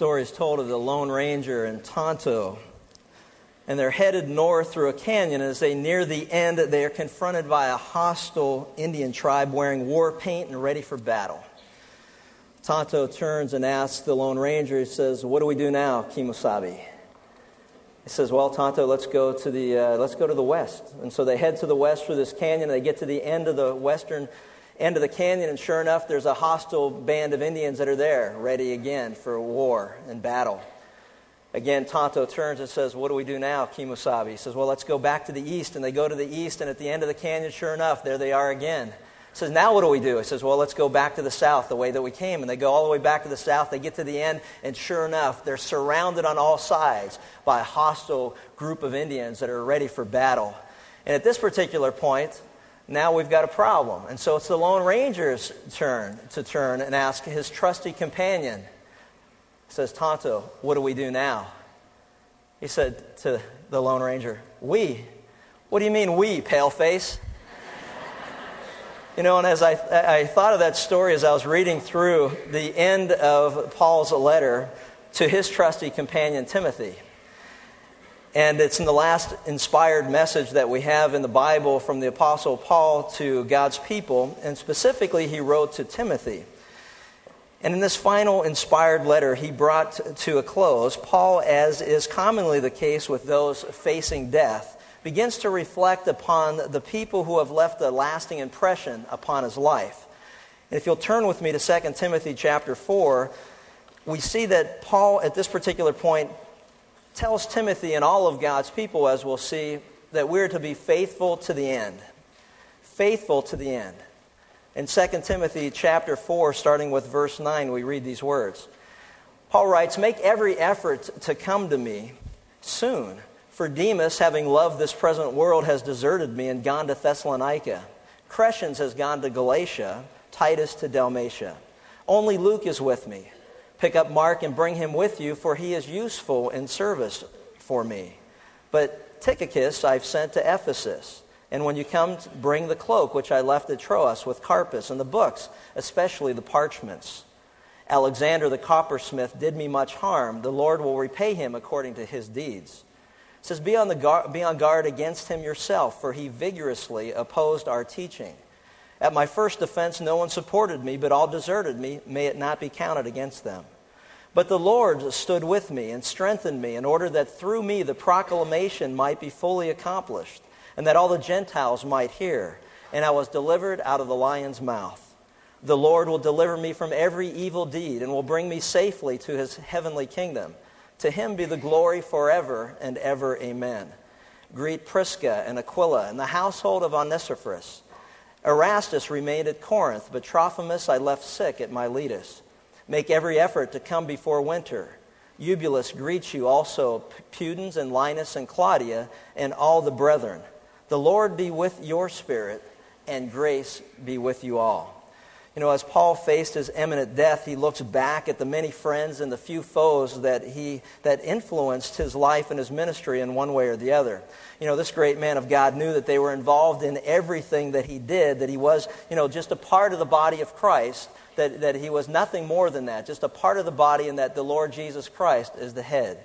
story is told of the Lone Ranger and Tonto. And they're headed north through a canyon. As they near the end, they are confronted by a hostile Indian tribe wearing war paint and ready for battle. Tonto turns and asks the Lone Ranger, he says, What do we do now, Kemosabe? He says, Well, Tonto, let's go to the, uh, let's go to the west. And so they head to the west through this canyon. They get to the end of the western end of the canyon, and sure enough, there's a hostile band of Indians that are there, ready again for war and battle. Again, Tonto turns and says, What do we do now, Kemosabe? He says, Well, let's go back to the east. And they go to the east, and at the end of the canyon, sure enough, there they are again. He says, Now what do we do? He says, Well, let's go back to the south, the way that we came. And they go all the way back to the south. They get to the end, and sure enough, they're surrounded on all sides by a hostile group of Indians that are ready for battle. And at this particular point, now we've got a problem. And so it's the Lone Ranger's turn to turn and ask his trusty companion. Says, Tonto, what do we do now? He said to the Lone Ranger, We. What do you mean, we, paleface? you know, and as I, I thought of that story as I was reading through the end of Paul's letter to his trusty companion, Timothy. And it's in the last inspired message that we have in the Bible from the Apostle Paul to God's people. And specifically, he wrote to Timothy. And in this final inspired letter he brought to a close, Paul, as is commonly the case with those facing death, begins to reflect upon the people who have left a lasting impression upon his life. And if you'll turn with me to 2 Timothy chapter 4, we see that Paul, at this particular point, tells Timothy and all of God's people, as we'll see, that we're to be faithful to the end. Faithful to the end. In 2 Timothy chapter 4, starting with verse 9, we read these words. Paul writes, Make every effort to come to me soon, for Demas, having loved this present world, has deserted me and gone to Thessalonica. Crescens has gone to Galatia, Titus to Dalmatia. Only Luke is with me. Pick up Mark and bring him with you, for he is useful in service for me. But Tychicus I've sent to Ephesus. And when you come, bring the cloak which I left at Troas with Carpus and the books, especially the parchments. Alexander the coppersmith did me much harm. The Lord will repay him according to his deeds. It says, be on, the be on guard against him yourself, for he vigorously opposed our teaching. At my first defense, no one supported me, but all deserted me. May it not be counted against them. But the Lord stood with me and strengthened me in order that through me the proclamation might be fully accomplished, and that all the Gentiles might hear. And I was delivered out of the lion's mouth. The Lord will deliver me from every evil deed and will bring me safely to his heavenly kingdom. To him be the glory forever and ever. Amen. Greet Prisca and Aquila and the household of Onesiphorus. Erastus remained at Corinth, but Trophimus I left sick at Miletus. Make every effort to come before winter. Eubulus greets you also, Pudens and Linus and Claudia, and all the brethren. The Lord be with your spirit, and grace be with you all. You know, as Paul faced his imminent death, he looks back at the many friends and the few foes that he that influenced his life and his ministry in one way or the other. You know, this great man of God knew that they were involved in everything that he did, that he was, you know, just a part of the body of Christ, that, that he was nothing more than that, just a part of the body, and that the Lord Jesus Christ is the head.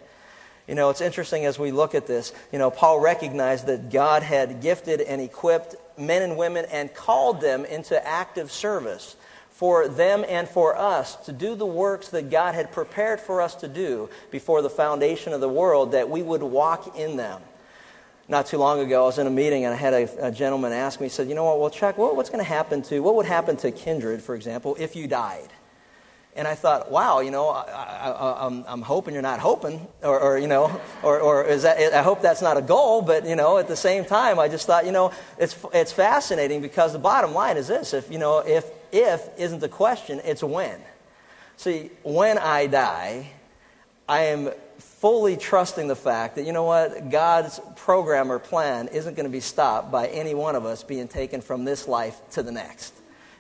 You know, it's interesting as we look at this. You know, Paul recognized that God had gifted and equipped men and women and called them into active service for them and for us to do the works that God had prepared for us to do before the foundation of the world, that we would walk in them. Not too long ago, I was in a meeting and I had a, a gentleman ask me, he said, You know what, well, Chuck, what, what's going to happen to, what would happen to Kindred, for example, if you died? And I thought, wow, you know, I, am hoping you're not hoping, or, or you know, or, or is that, I hope that's not a goal, but, you know, at the same time, I just thought, you know, it's, it's fascinating because the bottom line is this, if, you know, if, if isn't the question, it's when. See, when I die, I am fully trusting the fact that, you know what, God's program or plan isn't going to be stopped by any one of us being taken from this life to the next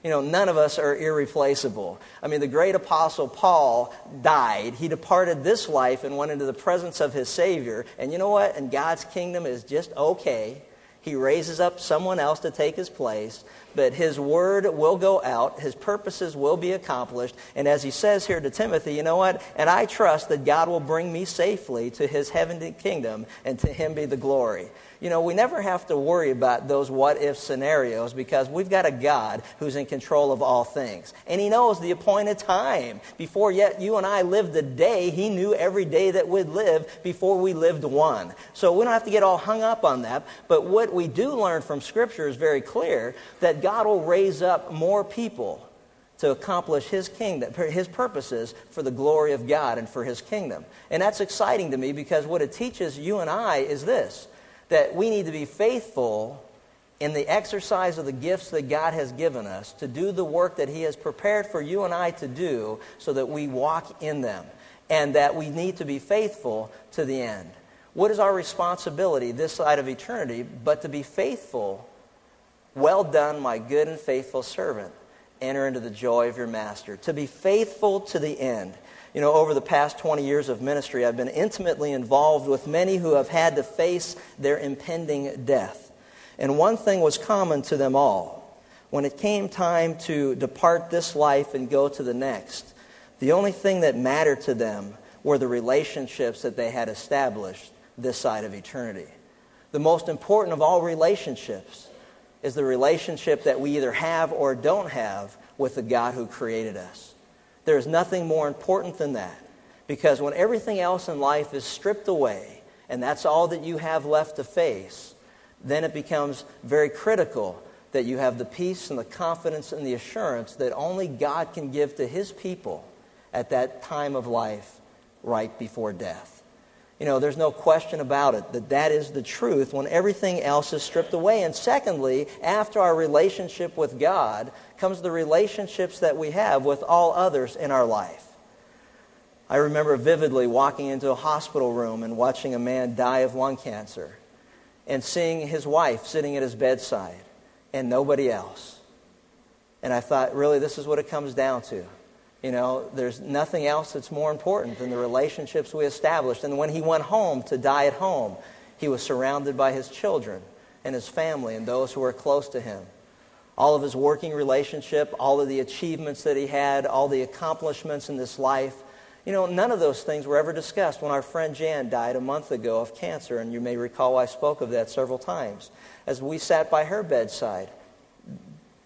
you know, none of us are irreplaceable. I mean, the great apostle Paul died. He departed this life and went into the presence of his Savior. And you know what? And God's kingdom is just okay. He raises up someone else to take his place. but his word will go out, his purposes will be accomplished. And as he says here to Timothy, you know what? And I trust that God will bring me safely to his heavenly kingdom, and to him be the glory. You know, we never have to worry about those what if scenarios because we've got a God who's in control of all things. And He knows the appointed time. Before yet you and I lived a day, He knew every day that we'd live before we lived one. So we don't have to get all hung up on that. But what we do learn from Scripture is very clear that God will raise up more people to accomplish his kingdom, his purposes for the glory of God and for his kingdom. And that's exciting to me because what it teaches you and I is this that we need to be faithful in the exercise of the gifts that God has given us to do the work that He has prepared for you and I to do so that we walk in them. And that we need to be faithful to the end. What is our responsibility this side of eternity but to be faithful? Well done, my good and faithful servant. Enter into the joy of your master. To be faithful to the end. You know, over the past 20 years of ministry, I've been intimately involved with many who have had to face their impending death. And one thing was common to them all. When it came time to depart this life and go to the next, the only thing that mattered to them were the relationships that they had established this side of eternity. The most important of all relationships is the relationship that we either have or don't have with the God who created us. There is nothing more important than that. Because when everything else in life is stripped away, and that's all that you have left to face, then it becomes very critical that you have the peace and the confidence and the assurance that only God can give to his people at that time of life right before death. You know, there's no question about it that that is the truth when everything else is stripped away. And secondly, after our relationship with God comes the relationships that we have with all others in our life. I remember vividly walking into a hospital room and watching a man die of lung cancer and seeing his wife sitting at his bedside and nobody else. And I thought, really, this is what it comes down to. You know, there's nothing else that's more important than the relationships we established. And when he went home to die at home, he was surrounded by his children and his family and those who were close to him. All of his working relationship, all of the achievements that he had, all the accomplishments in this life. You know, none of those things were ever discussed when our friend Jan died a month ago of cancer, and you may recall I spoke of that several times. As we sat by her bedside,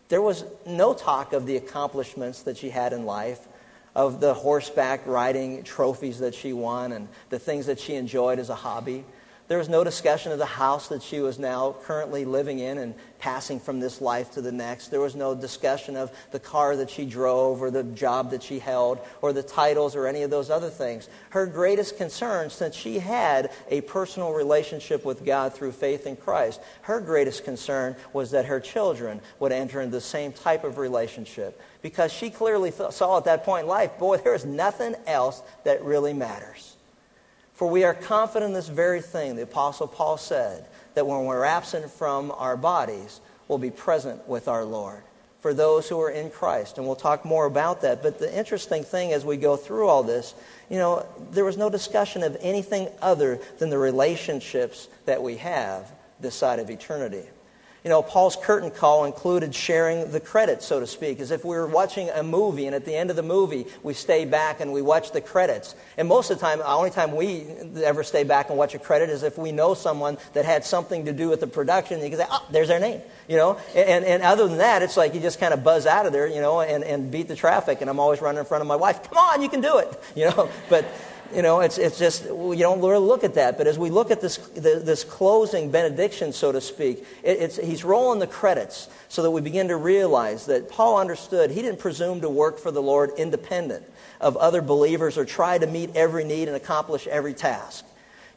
there was no talk of the accomplishments that she had in life, of the horseback riding trophies that she won, and the things that she enjoyed as a hobby. There was no discussion of the house that she was now currently living in and passing from this life to the next. There was no discussion of the car that she drove or the job that she held or the titles or any of those other things. Her greatest concern, since she had a personal relationship with God through faith in Christ, her greatest concern was that her children would enter into the same type of relationship. Because she clearly saw at that point in life, boy, there is nothing else that really matters. For we are confident in this very thing, the Apostle Paul said, that when we're absent from our bodies, we'll be present with our Lord. For those who are in Christ. And we'll talk more about that. But the interesting thing as we go through all this, you know, there was no discussion of anything other than the relationships that we have this side of eternity. You know, Paul's curtain call included sharing the credits, so to speak, as if we were watching a movie, and at the end of the movie, we stay back and we watch the credits. And most of the time, the only time we ever stay back and watch a credit is if we know someone that had something to do with the production. You can say, oh, there's their name, you know. And, and other than that, it's like you just kind of buzz out of there, you know, and, and beat the traffic. And I'm always running in front of my wife, come on, you can do it, you know. But you know, it's, it's just, you don't really look at that. But as we look at this, this closing benediction, so to speak, it, he's rolling the credits so that we begin to realize that Paul understood he didn't presume to work for the Lord independent of other believers or try to meet every need and accomplish every task.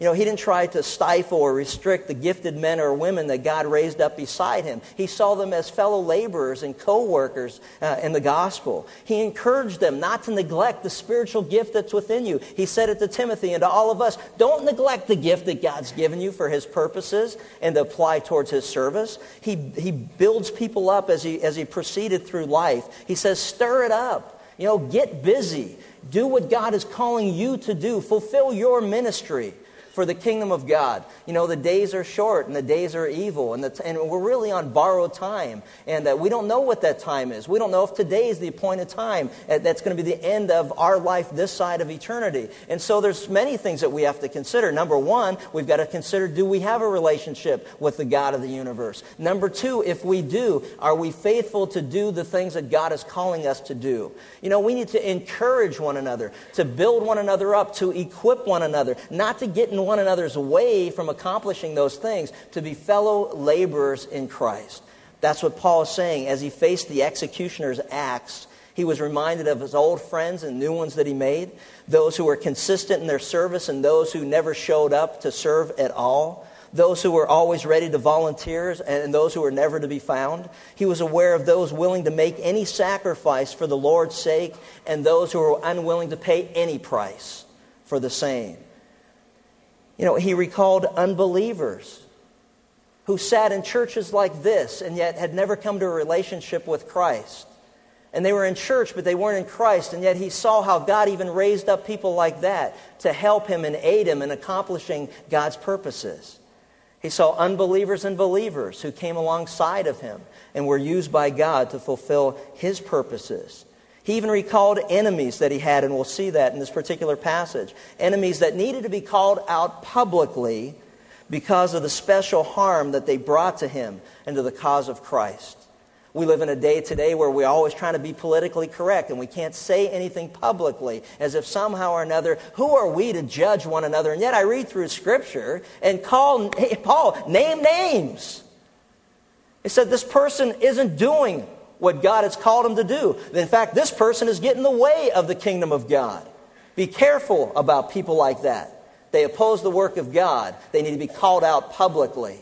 You know, he didn't try to stifle or restrict the gifted men or women that God raised up beside him. He saw them as fellow laborers and co-workers uh, in the gospel. He encouraged them not to neglect the spiritual gift that's within you. He said it to Timothy and to all of us, don't neglect the gift that God's given you for his purposes and to apply towards his service. He, he builds people up as he, as he proceeded through life. He says, stir it up. You know, get busy. Do what God is calling you to do. Fulfill your ministry. For the kingdom of God. You know, the days are short and the days are evil, and, and we're really on borrowed time. And that we don't know what that time is. We don't know if today is the appointed time. That's going to be the end of our life this side of eternity. And so there's many things that we have to consider. Number one, we've got to consider do we have a relationship with the God of the universe? Number two, if we do, are we faithful to do the things that God is calling us to do? You know, we need to encourage one another, to build one another up, to equip one another, not to get in one another's way from accomplishing those things, to be fellow laborers in Christ. That's what Paul is saying as he faced the executioner's axe. He was reminded of his old friends and new ones that he made, those who were consistent in their service and those who never showed up to serve at all, those who were always ready to volunteer and those who were never to be found. He was aware of those willing to make any sacrifice for the Lord's sake and those who were unwilling to pay any price for the same. You know, he recalled unbelievers who sat in churches like this and yet had never come to a relationship with Christ. And they were in church, but they weren't in Christ. And yet he saw how God even raised up people like that to help him and aid him in accomplishing God's purposes. He saw unbelievers and believers who came alongside of him and were used by God to fulfill his purposes. He even recalled enemies that he had, and we'll see that in this particular passage. Enemies that needed to be called out publicly because of the special harm that they brought to him and to the cause of Christ. We live in a day today where we're always trying to be politically correct and we can't say anything publicly as if somehow or another, who are we to judge one another? And yet I read through Scripture and call Paul, name names. He said, This person isn't doing what God has called him to do. In fact, this person is getting in the way of the kingdom of God. Be careful about people like that. They oppose the work of God. They need to be called out publicly.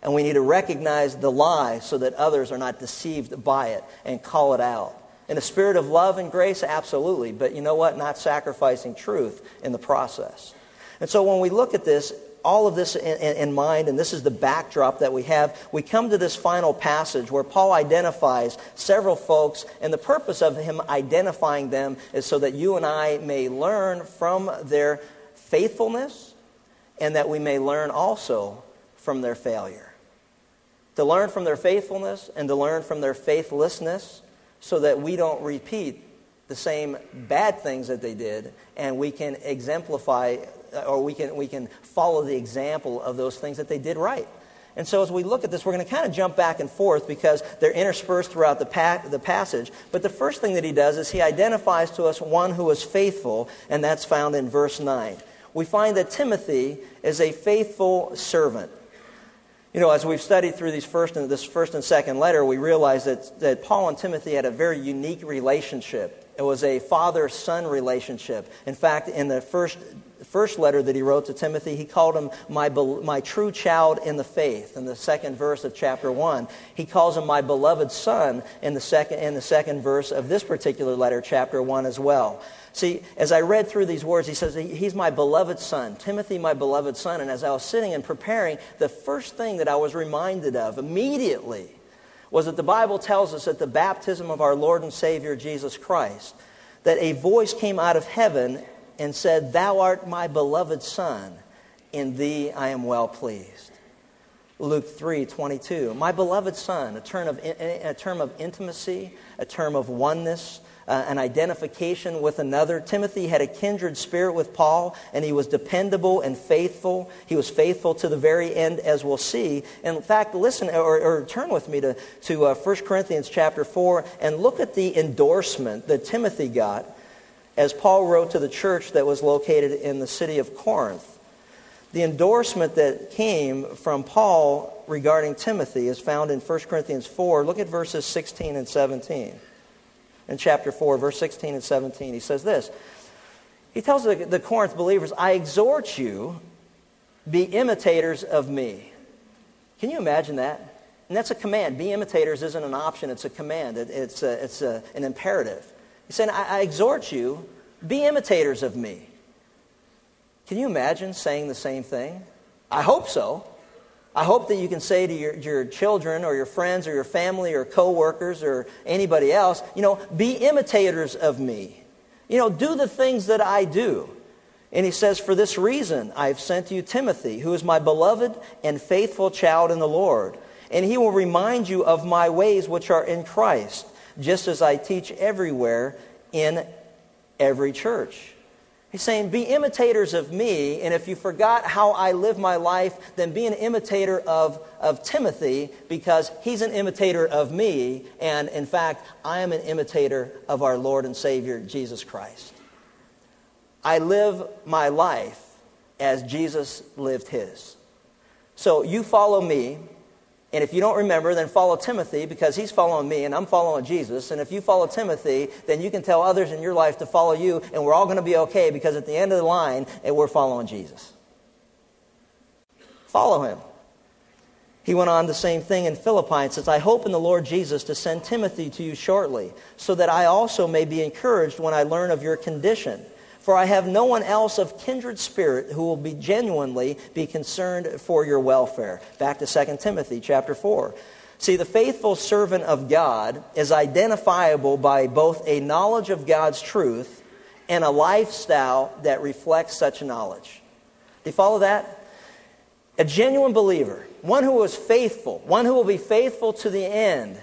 And we need to recognize the lie so that others are not deceived by it and call it out. In a spirit of love and grace, absolutely. But you know what? Not sacrificing truth in the process. And so when we look at this, all of this in, in, mind, and this is the backdrop that we have, we come to this final passage where Paul identifies several folks, and the purpose of him identifying them is so that you and I may learn from their faithfulness and that we may learn also from their failure. To learn from their faithfulness and to learn from their faithlessness so that we don't repeat the same bad things that they did and we can exemplify or we can, we can follow the example of those things that they did right. And so as we look at this, we're going to kind of jump back and forth because they're interspersed throughout the, pa- the passage. But the first thing that he does is he identifies to us one who is faithful, and that's found in verse 9. We find that Timothy is a faithful servant. You know, as we've studied through these first and, this first and second letter, we realize that, that Paul and Timothy had a very unique relationship. It was a father son relationship. In fact, in the first first letter that he wrote to Timothy, he called him my, my true child in the faith in the second verse of chapter 1. He calls him my beloved son in the second, in the second verse of this particular letter, chapter 1 as well. See, as I read through these words, he says, He's my beloved son, Timothy, my beloved son. And as I was sitting and preparing, the first thing that I was reminded of immediately was that the Bible tells us at the baptism of our Lord and Savior Jesus Christ that a voice came out of heaven and said, Thou art my beloved Son, in thee I am well pleased. Luke 3 22. My beloved Son, a term of, a term of intimacy, a term of oneness, uh, an identification with another. Timothy had a kindred spirit with Paul, and he was dependable and faithful. He was faithful to the very end, as we'll see. In fact, listen or, or turn with me to, to uh, 1 Corinthians chapter 4 and look at the endorsement that Timothy got as Paul wrote to the church that was located in the city of Corinth. The endorsement that came from Paul regarding Timothy is found in 1 Corinthians 4. Look at verses 16 and 17. In chapter 4, verse 16 and 17, he says this. He tells the, the Corinth believers, I exhort you, be imitators of me. Can you imagine that? And that's a command. Be imitators isn't an option, it's a command, it, it's, a, it's a, an imperative. He said, I, I exhort you, be imitators of me. Can you imagine saying the same thing? I hope so. I hope that you can say to your, your children or your friends or your family or coworkers or anybody else, you know, be imitators of me. You know, do the things that I do. And he says, For this reason I have sent you Timothy, who is my beloved and faithful child in the Lord. And he will remind you of my ways which are in Christ, just as I teach everywhere in every church. He's saying, Be imitators of me, and if you forgot how I live my life, then be an imitator of, of Timothy, because he's an imitator of me, and in fact, I am an imitator of our Lord and Savior, Jesus Christ. I live my life as Jesus lived his. So you follow me, and if you don't remember, then follow Timothy because he's following me and I'm following Jesus. And if you follow Timothy, then you can tell others in your life to follow you, and we're all going to be okay because at the end of the line, eh, we're following Jesus. Follow him. He went on the same thing in Philippi and says, I hope in the Lord Jesus to send Timothy to you shortly, so that I also may be encouraged when I learn of your condition for I have no one else of kindred spirit who will be genuinely be concerned for your welfare. Back to 2 Timothy chapter 4. See, the faithful servant of God is identifiable by both a knowledge of God's truth and a lifestyle that reflects such knowledge. Do you follow that? A genuine believer, one who is faithful, one who will be faithful to the end,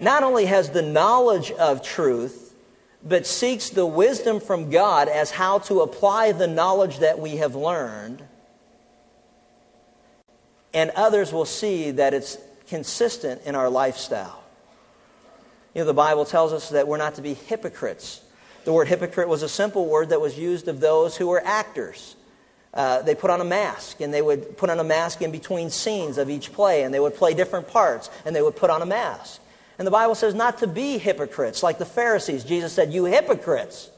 not only has the knowledge of truth, but seeks the wisdom from God as how to apply the knowledge that we have learned. And others will see that it's consistent in our lifestyle. You know, the Bible tells us that we're not to be hypocrites. The word hypocrite was a simple word that was used of those who were actors. Uh, they put on a mask, and they would put on a mask in between scenes of each play, and they would play different parts, and they would put on a mask. And the Bible says not to be hypocrites like the Pharisees. Jesus said, You hypocrites.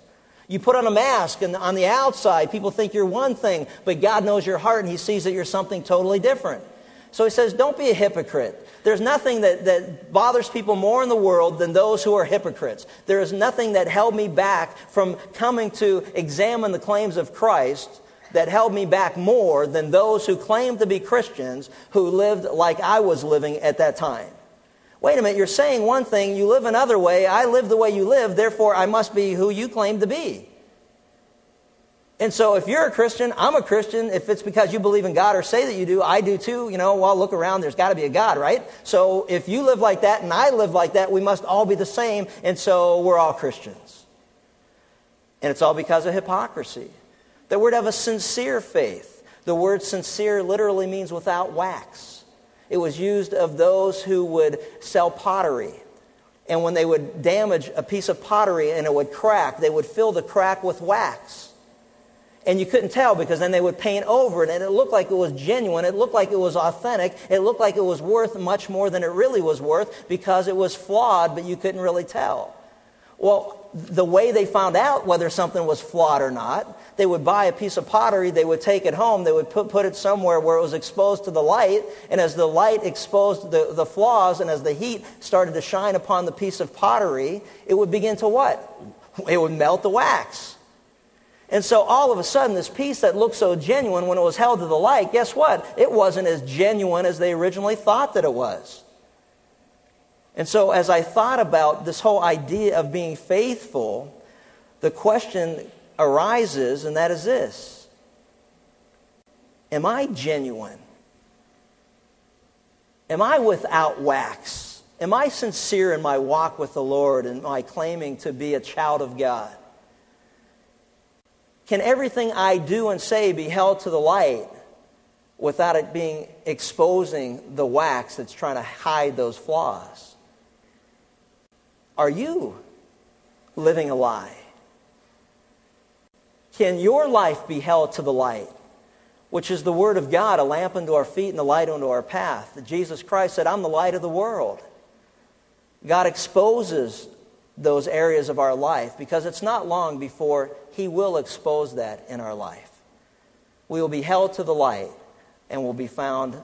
You put on a mask, and on the outside, people think you're one thing, but God knows your heart, and He sees that you're something totally different. So He says, Don't be a hypocrite. There's nothing that, that bothers people more in the world than those who are hypocrites. There is nothing that held me back from coming to examine the claims of Christ that held me back more than those who claimed to be Christians who lived like I was living at that time. Wait a minute, you're saying one thing, you live another way, I live the way you live, therefore I must be who you claim to be. And so if you're a Christian, I'm a Christian. If it's because you believe in God or say that you do, I do too. You know, well, look around, there's got to be a God, right? So if you live like that and I live like that, we must all be the same, and so we're all Christians. And it's all because of hypocrisy. The word of a sincere faith. The word sincere literally means without wax. It was used of those who would sell pottery. And when they would damage a piece of pottery and it would crack, they would fill the crack with wax. And you couldn't tell because then they would paint over it and it looked like it was genuine. It looked like it was authentic. It looked like it was worth much more than it really was worth because it was flawed, but you couldn't really tell. Well, the way they found out whether something was flawed or not, they would buy a piece of pottery, they would take it home, they would put, put it somewhere where it was exposed to the light, and as the light exposed the, the flaws and as the heat started to shine upon the piece of pottery, it would begin to what? It would melt the wax. And so all of a sudden, this piece that looked so genuine when it was held to the light, guess what? It wasn't as genuine as they originally thought that it was. And so, as I thought about this whole idea of being faithful, the question arises, and that is this Am I genuine? Am I without wax? Am I sincere in my walk with the Lord and my claiming to be a child of God? Can everything I do and say be held to the light without it being exposing the wax that's trying to hide those flaws? Are you living a lie? Can your life be held to the light, which is the Word of God, a lamp unto our feet and a light unto our path? Jesus Christ said, I'm the light of the world. God exposes those areas of our life because it's not long before He will expose that in our life. We will be held to the light and will be found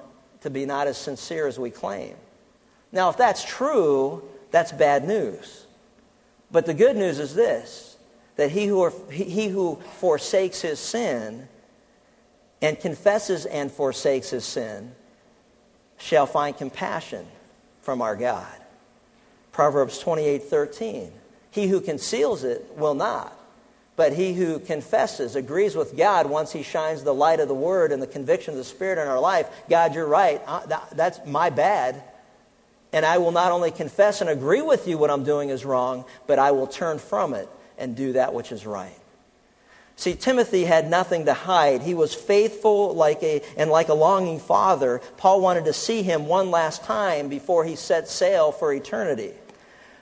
to be not as sincere as we claim. Now, if that's true, that's bad news. But the good news is this that he who, are, he who forsakes his sin and confesses and forsakes his sin shall find compassion from our God. Proverbs 28 13. He who conceals it will not, But he who confesses, agrees with God once he shines the light of the Word and the conviction of the Spirit in our life God, you're right. That's my bad. And I will not only confess and agree with you what I'm doing is wrong, but I will turn from it and do that which is right. See, Timothy had nothing to hide. He was faithful like a, and like a longing father. Paul wanted to see him one last time before he set sail for eternity.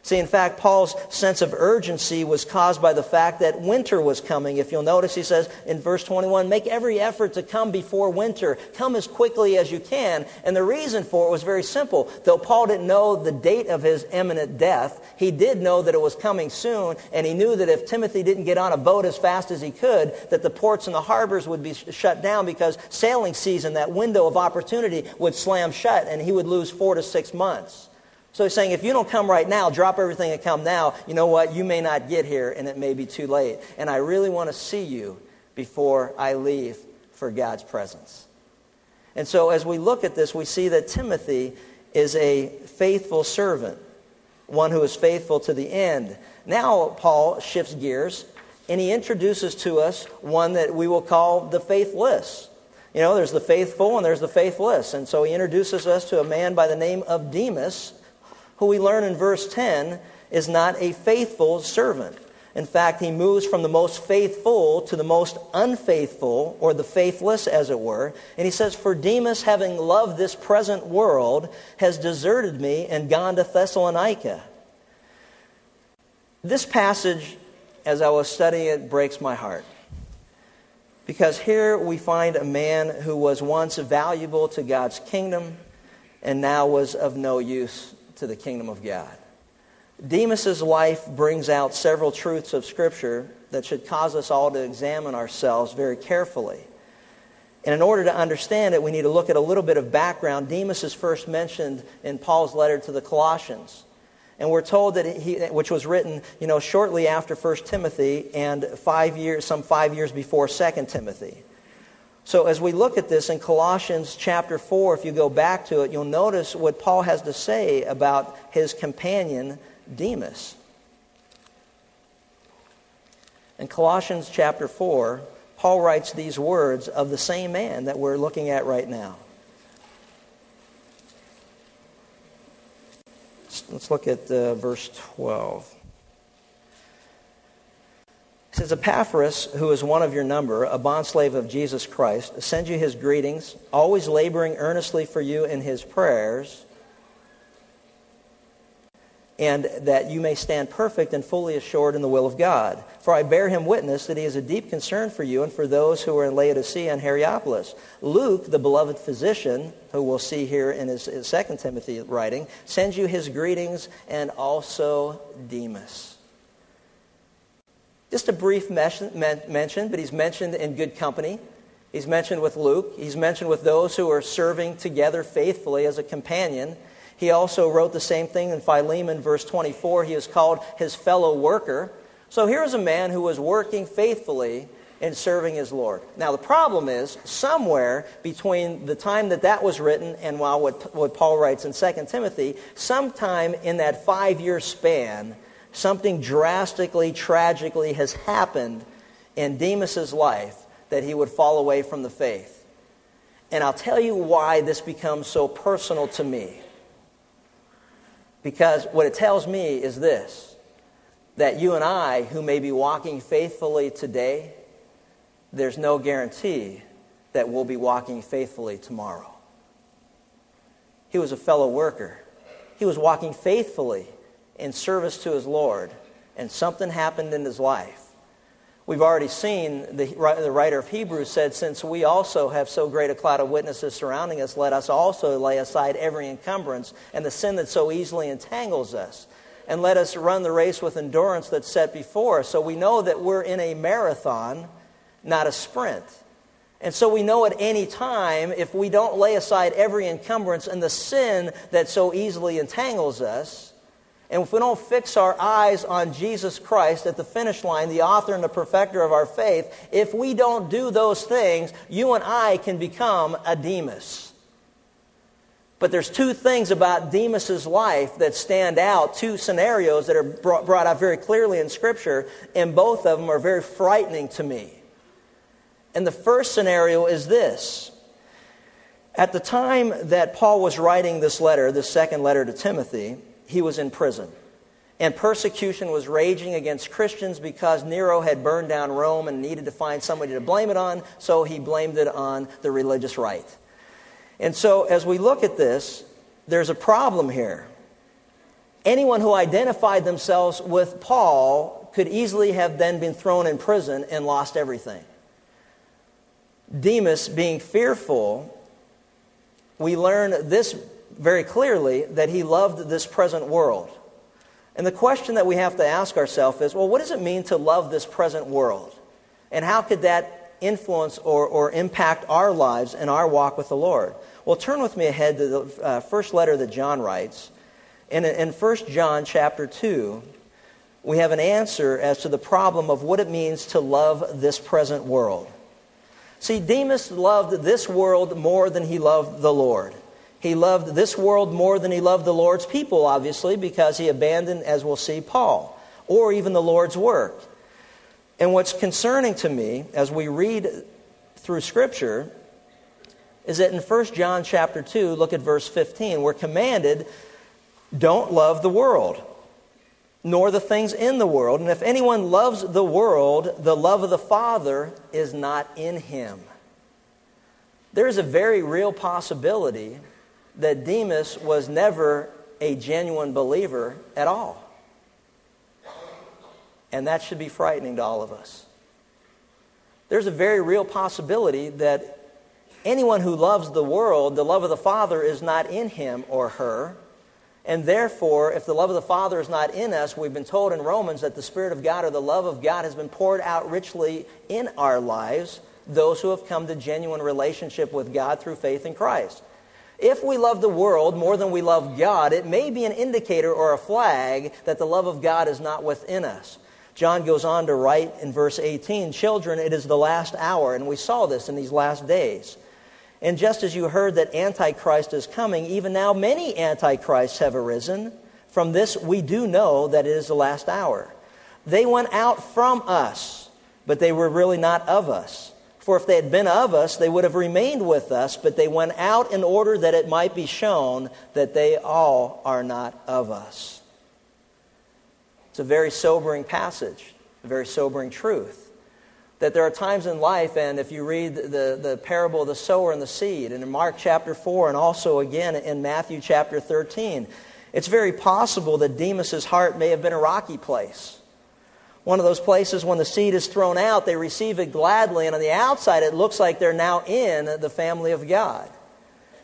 See, in fact, Paul's sense of urgency was caused by the fact that winter was coming. If you'll notice, he says in verse 21, make every effort to come before winter. Come as quickly as you can. And the reason for it was very simple. Though Paul didn't know the date of his imminent death, he did know that it was coming soon, and he knew that if Timothy didn't get on a boat as fast as he could, that the ports and the harbors would be shut down because sailing season, that window of opportunity, would slam shut, and he would lose four to six months. So he's saying, if you don't come right now, drop everything and come now, you know what? You may not get here and it may be too late. And I really want to see you before I leave for God's presence. And so as we look at this, we see that Timothy is a faithful servant, one who is faithful to the end. Now, Paul shifts gears and he introduces to us one that we will call the faithless. You know, there's the faithful and there's the faithless. And so he introduces us to a man by the name of Demas who we learn in verse 10 is not a faithful servant. In fact, he moves from the most faithful to the most unfaithful, or the faithless, as it were. And he says, For Demas, having loved this present world, has deserted me and gone to Thessalonica. This passage, as I was studying it, breaks my heart. Because here we find a man who was once valuable to God's kingdom and now was of no use to the kingdom of God. Demas's life brings out several truths of Scripture that should cause us all to examine ourselves very carefully. And in order to understand it, we need to look at a little bit of background. Demas is first mentioned in Paul's letter to the Colossians. And we're told that he, which was written, you know, shortly after 1 Timothy and five years, some five years before 2 Timothy. So as we look at this in Colossians chapter 4, if you go back to it, you'll notice what Paul has to say about his companion Demas. In Colossians chapter 4, Paul writes these words of the same man that we're looking at right now. Let's look at uh, verse 12. Says, Epaphras, who is one of your number, a bondslave of Jesus Christ, sends you his greetings, always laboring earnestly for you in his prayers, and that you may stand perfect and fully assured in the will of God. For I bear him witness that he has a deep concern for you and for those who are in Laodicea and Hierapolis. Luke, the beloved physician, who we'll see here in his, his second Timothy writing, sends you his greetings, and also Demas. Just a brief mention, but he's mentioned in good company. He's mentioned with Luke. He's mentioned with those who are serving together faithfully as a companion. He also wrote the same thing in Philemon, verse 24. He is called his fellow worker. So here's a man who was working faithfully in serving his Lord. Now, the problem is, somewhere between the time that that was written and while what, what Paul writes in 2 Timothy, sometime in that five year span, something drastically, tragically has happened in Demas's life that he would fall away from the faith. And I'll tell you why this becomes so personal to me. Because what it tells me is this that you and I, who may be walking faithfully today, there's no guarantee that we'll be walking faithfully tomorrow. He was a fellow worker. He was walking faithfully in service to his Lord, and something happened in his life. We've already seen the, the writer of Hebrews said, Since we also have so great a cloud of witnesses surrounding us, let us also lay aside every encumbrance and the sin that so easily entangles us. And let us run the race with endurance that's set before us. So we know that we're in a marathon, not a sprint. And so we know at any time, if we don't lay aside every encumbrance and the sin that so easily entangles us, and if we don't fix our eyes on Jesus Christ at the finish line, the author and the perfecter of our faith, if we don't do those things, you and I can become a Demas. But there's two things about Demas's life that stand out, two scenarios that are brought, out very clearly in Scripture, and both of them are very frightening to me. And the first scenario is this. At the time that Paul was writing this letter, this second letter to Timothy, he was in prison. And persecution was raging against Christians because Nero had burned down Rome and needed to find somebody to blame it on, so he blamed it on the religious right. And so, as we look at this, there's a problem here. Anyone who identified themselves with Paul could easily have then been thrown in prison and lost everything. Demas, being fearful, we learn this very clearly that he loved this present world. And the question that we have to ask ourselves is well, what does it mean to love this present world? And how could that influence or, or impact our lives and our walk with the Lord? Well, turn with me ahead to the uh, first letter that John writes. In, in 1 John chapter 2, we have an answer as to the problem of what it means to love this present world. See, Demas loved this world more than he loved the Lord. He loved this world more than he loved the Lord's people, obviously, because he abandoned, as we'll see, Paul, or even the Lord's work. And what's concerning to me as we read through Scripture is that in 1 John chapter 2, look at verse 15, we're commanded, don't love the world, nor the things in the world. And if anyone loves the world, the love of the Father is not in him. There's a very real possibility that Demas was never a genuine believer at all. And that should be frightening to all of us. There's a very real possibility that Anyone who loves the world, the love of the Father is not in him or her. And therefore, if the love of the Father is not in us, we've been told in Romans that the Spirit of God or the love of God has been poured out richly in our lives, those who have come to genuine relationship with God through faith in Christ. If we love the world more than we love God, it may be an indicator or a flag that the love of God is not within us. John goes on to write in verse 18 Children, it is the last hour, and we saw this in these last days. And just as you heard that Antichrist is coming, even now many Antichrists have arisen. From this we do know that it is the last hour. They went out from us, but they were really not of us. For if they had been of us, they would have remained with us, but they went out in order that it might be shown that they all are not of us. It's a very sobering passage, a very sobering truth that there are times in life, and if you read the, the parable of the sower and the seed, and in Mark chapter 4, and also again in Matthew chapter 13, it's very possible that Demas's heart may have been a rocky place. One of those places when the seed is thrown out, they receive it gladly, and on the outside it looks like they're now in the family of God.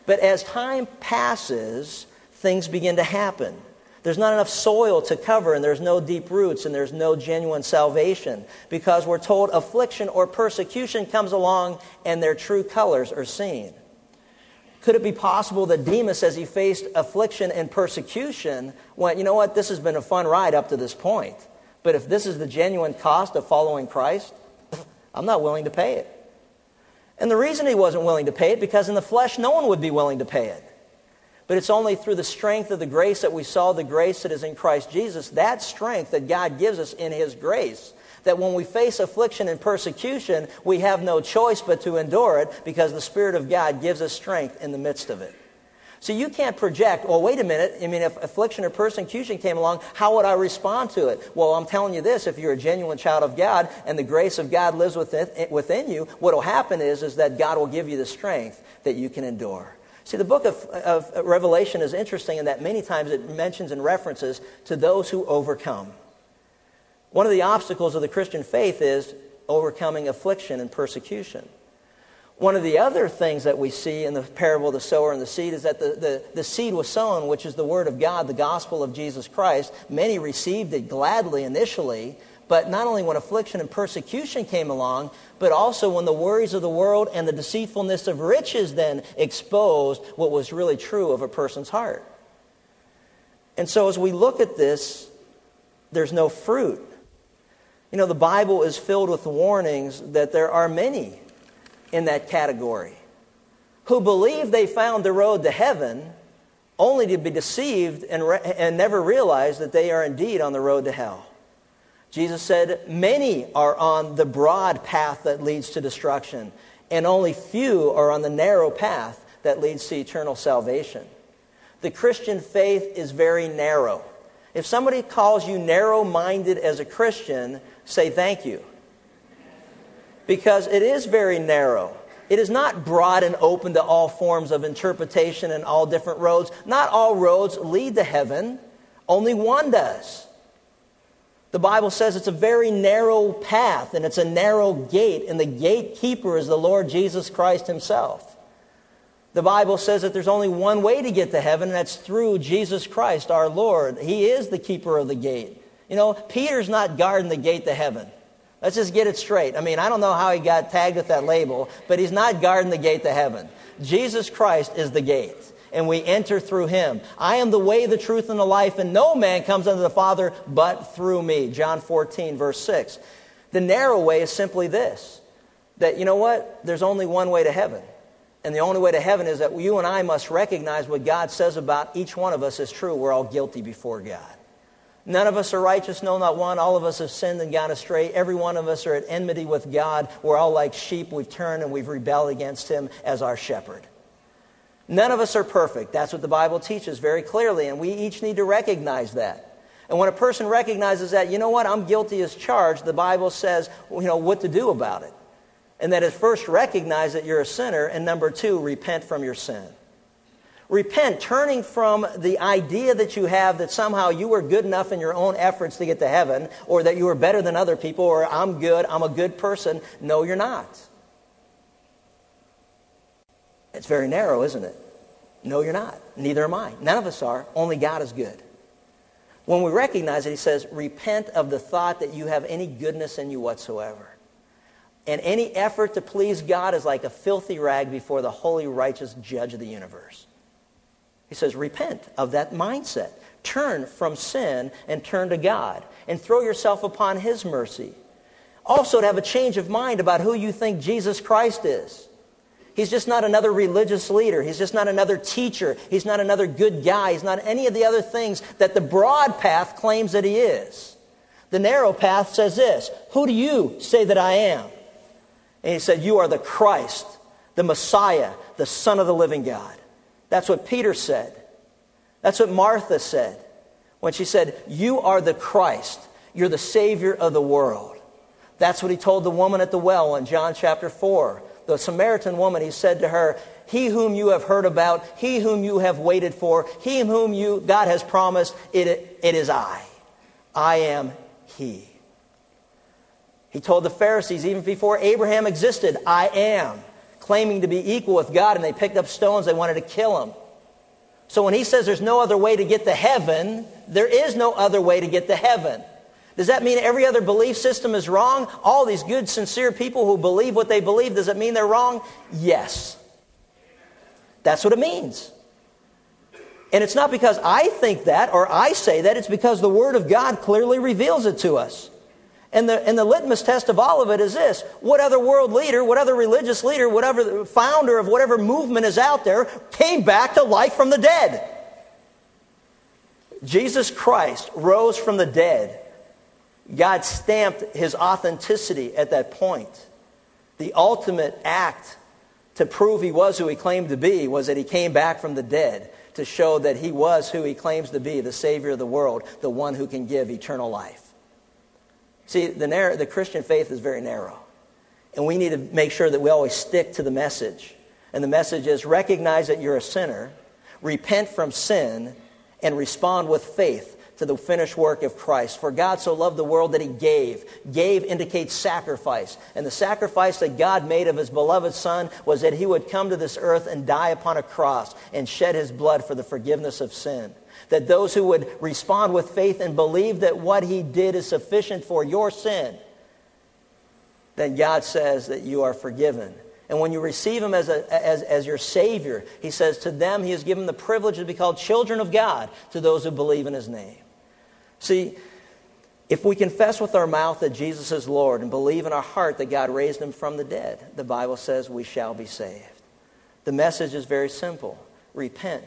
But as time passes, things begin to happen. There's not enough soil to cover, and there's no deep roots, and there's no genuine salvation because we're told affliction or persecution comes along and their true colors are seen. Could it be possible that Demas, as he faced affliction and persecution, went, you know what, this has been a fun ride up to this point, but if this is the genuine cost of following Christ, I'm not willing to pay it. And the reason he wasn't willing to pay it, because in the flesh, no one would be willing to pay it. But it's only through the strength of the grace that we saw, the grace that is in Christ Jesus, that strength that God gives us in His grace, that when we face affliction and persecution, we have no choice but to endure it because the Spirit of God gives us strength in the midst of it. So you can't project, well, wait a minute. I mean, if affliction or persecution came along, how would I respond to it? Well, I'm telling you this, if you're a genuine child of God and the grace of God lives within, within you, what will happen is, is that God will give you the strength that you can endure. See, the book of, of Revelation is interesting in that many times it mentions and references to those who overcome. One of the obstacles of the Christian faith is overcoming affliction and persecution. One of the other things that we see in the parable of the sower and the seed is that the, the, the, seed was sown, which is the word of God, the gospel of Jesus Christ. Many received it gladly initially, but not only when affliction and persecution came along, but also when the worries of the world and the deceitfulness of riches then exposed what was really true of a person's heart. And so as we look at this, there's no fruit. You know, the Bible is filled with warnings that there are many in that category who believe they found the road to heaven, only to be deceived and, re- and never realize that they are indeed on the road to hell. Jesus said, Many are on the broad path that leads to destruction, and only few are on the narrow path that leads to eternal salvation. The Christian faith is very narrow. If somebody calls you narrow minded as a Christian, say thank you. Because it is very narrow. It is not broad and open to all forms of interpretation and all different roads. Not all roads lead to heaven, only one does. The Bible says it's a very narrow path and it's a narrow gate, and the gatekeeper is the Lord Jesus Christ Himself. The Bible says that there's only one way to get to heaven, and that's through Jesus Christ our Lord. He is the keeper of the gate. You know, Peter's not guarding the gate to heaven. Let's just get it straight. I mean, I don't know how he got tagged with that label, but he's not guarding the gate to heaven. Jesus Christ is the gate, and we enter through him. I am the way, the truth, and the life, and no man comes unto the Father but through me. John 14, verse 6. The narrow way is simply this that, you know what? There's only one way to heaven. And the only way to heaven is that you and I must recognize what God says about each one of us is true. We're all guilty before God. None of us are righteous, no, not one. All of us have sinned and gone astray. Every one of us are at enmity with God. We're all like sheep. We've turned and we've rebelled against Him as our shepherd. None of us are perfect. That's what the Bible teaches very clearly, and we each need to recognize that. And when a person recognizes that, you know what, I'm guilty as charged, the Bible says, you know, what to do about it. And that is first recognize that you're a sinner, and number two, repent from your sin. Repent, turning from the idea that you have that somehow you were good enough in your own efforts to get to heaven, or that you were better than other people, or I'm good, I'm a good person. No, you're not. It's very narrow, isn't it? No, you're not. Neither am I. None of us are. Only God is good. When we recognize it, he says, repent of the thought that you have any goodness in you whatsoever. And any effort to please God is like a filthy rag before the holy, righteous judge of the universe. He says, repent of that mindset. Turn from sin and turn to God and throw yourself upon His mercy. Also, to have a change of mind about who you think Jesus Christ is. He's just not another religious leader. He's just not another teacher. He's not another good guy. He's not any of the other things that the broad path claims that he is. The narrow path says this Who do you say that I am? And he said, You are the Christ, the Messiah, the Son of the living God. That's what Peter said. That's what Martha said when she said, You are the Christ. You're the Savior of the world. That's what he told the woman at the well in John chapter 4. The Samaritan woman, he said to her, He whom you have heard about, he whom you have waited for, he whom you, God has promised, it, it is I. I am he. He told the Pharisees, even before Abraham existed, I am claiming to be equal with God, and they picked up stones. They wanted to kill him. So when he says there's no other way to get to heaven, there is no other way to get to heaven. Does that mean every other belief system is wrong? All these good, sincere people who believe what they believe, does it mean they're wrong? Yes. That's what it means. And it's not because I think that or I say that, it's because the Word of God clearly reveals it to us. And the, and the litmus test of all of it is this what other world leader, what other religious leader, whatever founder of whatever movement is out there came back to life from the dead? Jesus Christ rose from the dead. God stamped his authenticity at that point. The ultimate act to prove he was who he claimed to be was that he came back from the dead to show that he was who he claims to be, the Savior of the world, the one who can give eternal life. See, the, narrow, the Christian faith is very narrow. And we need to make sure that we always stick to the message. And the message is recognize that you're a sinner, repent from sin, and respond with faith to the finished work of Christ. For God so loved the world that he gave. Gave indicates sacrifice. And the sacrifice that God made of his beloved Son was that he would come to this earth and die upon a cross and shed his blood for the forgiveness of sin that those who would respond with faith and believe that what he did is sufficient for your sin, then God says that you are forgiven. And when you receive him as, a, as, as your Savior, he says to them he has given the privilege to be called children of God to those who believe in his name. See, if we confess with our mouth that Jesus is Lord and believe in our heart that God raised him from the dead, the Bible says we shall be saved. The message is very simple repent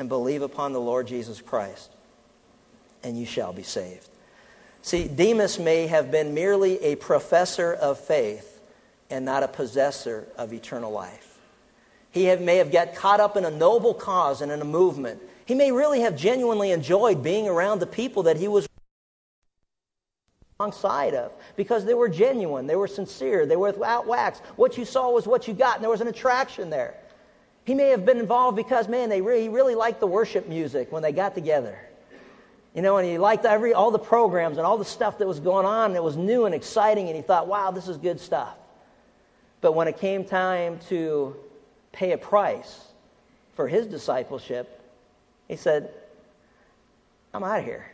and believe upon the Lord Jesus Christ, and you shall be saved. See, Demas may have been merely a professor of faith and not a possessor of eternal life. He have, may have got caught up in a noble cause and in a movement. He may really have genuinely enjoyed being around the people that he was alongside of because they were genuine, they were sincere, they were without wax. What you saw was what you got, and there was an attraction there. He may have been involved because, man, they really, he really liked the worship music when they got together. You know, and he liked every, all the programs and all the stuff that was going on. It was new and exciting, and he thought, wow, this is good stuff. But when it came time to pay a price for his discipleship, he said, I'm out of here.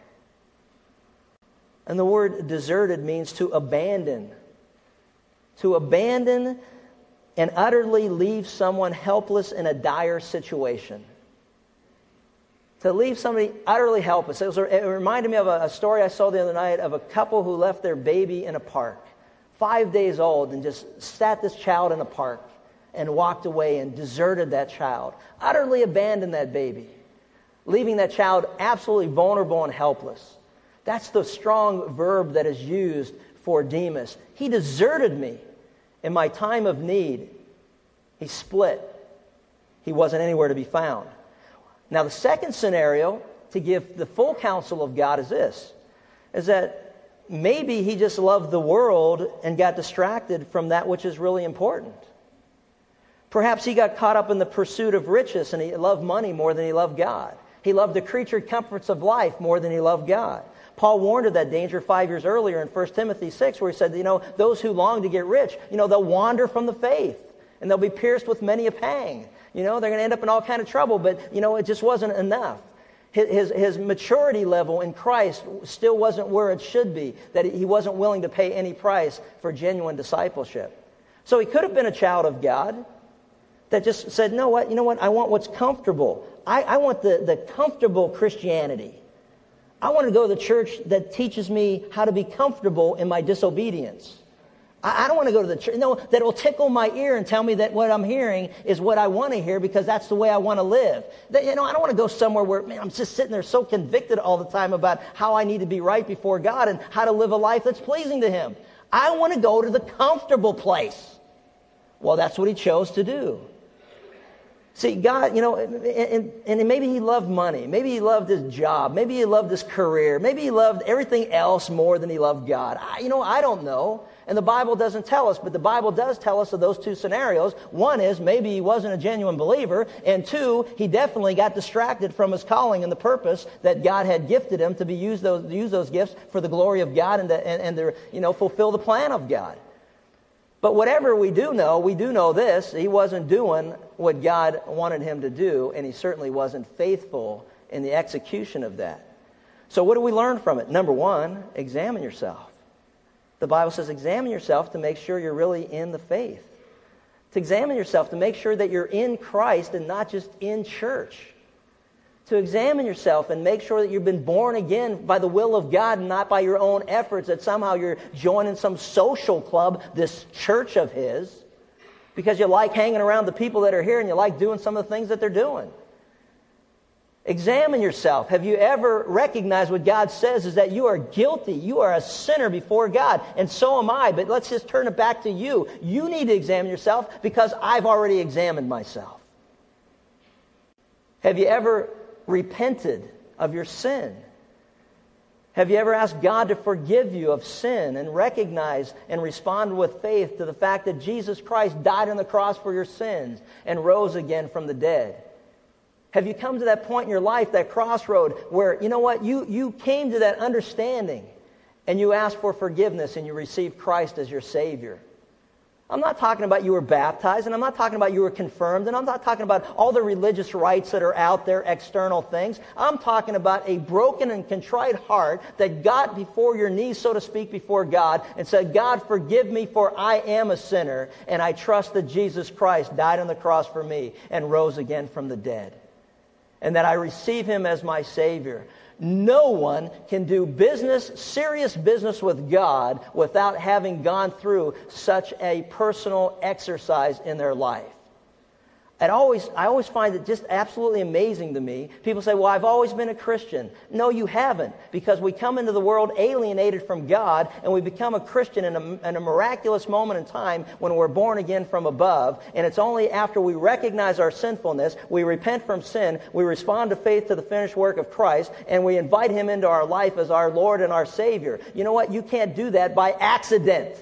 And the word deserted means to abandon. To abandon and utterly leave someone helpless in a dire situation. To leave somebody utterly helpless. It, was, it reminded me of a, a story I saw the other night of a couple who left their baby in a park, five days old, and just sat this child in a park and walked away and deserted that child, utterly abandoned that baby, leaving that child absolutely vulnerable and helpless. That's the strong verb that is used for Demas. He deserted me in my time of need. He split. He wasn't anywhere to be found. Now, the second scenario to give the full counsel of God is this is that maybe he just loved the world and got distracted from that which is really important. Perhaps he got caught up in the pursuit of riches and he loved money more than he loved God. He loved the creature comforts of life more than he loved God. Paul warned of that danger five years earlier in 1 Timothy 6, where he said, you know, those who long to get rich, you know, they'll wander from the faith and they'll be pierced with many a pang. You know, they're going to end up in all kind of trouble, but, you know, it just wasn't enough. His, his, maturity level in Christ still wasn't where it should be, that he wasn't willing to pay any price for genuine discipleship. So he could have been a child of God that just said, no, what, you know what, I want what's comfortable. I, I want the, the comfortable Christianity. I want to go to the church that teaches me how to be comfortable in my disobedience. I, don't want to go to the church no, that will tickle my ear and tell me that what I'm hearing is what I want to hear because that's the way I want to live. That, you know, I don't want to go somewhere where man, I'm just sitting there so convicted all the time about how I need to be right before God and how to live a life that's pleasing to Him. I want to go to the comfortable place. Well, that's what he chose to do. See, God, you know, and, and, maybe he loved money. Maybe he loved his job. Maybe he loved his career. Maybe he loved everything else more than he loved God. I, you know, I don't know. And the Bible doesn't tell us, but the Bible does tell us of those two scenarios. One is maybe he wasn't a genuine believer, and two, he definitely got distracted from his calling and the purpose that God had gifted him to be use those, use those gifts for the glory of God and to, and, and to, you know, fulfill the plan of God. But whatever we do know, we do know this he wasn't doing what God wanted him to do, and he certainly wasn't faithful in the execution of that. So, what do we learn from it? Number one, examine yourself. The Bible says, examine yourself to make sure you're really in the faith. To examine yourself to make sure that you're in Christ and not just in church to examine yourself and make sure that you've been born again by the will of God and not by your own efforts, that somehow you're joining some social club, this church of His, because you like hanging around the people that are here and you like doing some of the things that they're doing. Examine yourself. Have you ever recognized what God says is that you are guilty? You are a sinner before God, and so am I. But let's just turn it back to you. You need to examine yourself because I've already examined myself. Have you ever repented of your sin? Have you ever asked God to forgive you of sin and recognize and respond with faith to the fact that Jesus Christ died on the cross for your sins and rose again from the dead? Have you come to that point in your life, that crossroad, where, you know what, you, you came to that understanding and you asked for forgiveness and you received Christ as your Savior? I'm not talking about you were baptized, and I'm not talking about you were confirmed, and I'm not talking about all the religious rites that are out there, external things. I'm talking about a broken and contrite heart that got before your knees, so to speak, before God, and said, God, forgive me, for I am a sinner, and I trust that Jesus Christ died on the cross for me and rose again from the dead. And that I receive him as my Savior. No one can do business, serious business with God without having gone through such a personal exercise in their life. And always, I always find it just absolutely amazing to me. People say, well, I've always been a Christian. No, you haven't, because we come into the world alienated from God, and we become a Christian in a, in a miraculous moment in time when we're born again from above. And it's only after we recognize our sinfulness, we repent from sin, we respond to faith to the finished work of Christ, and we invite Him into our life as our Lord and our Savior. You know what? You can't do that by accident.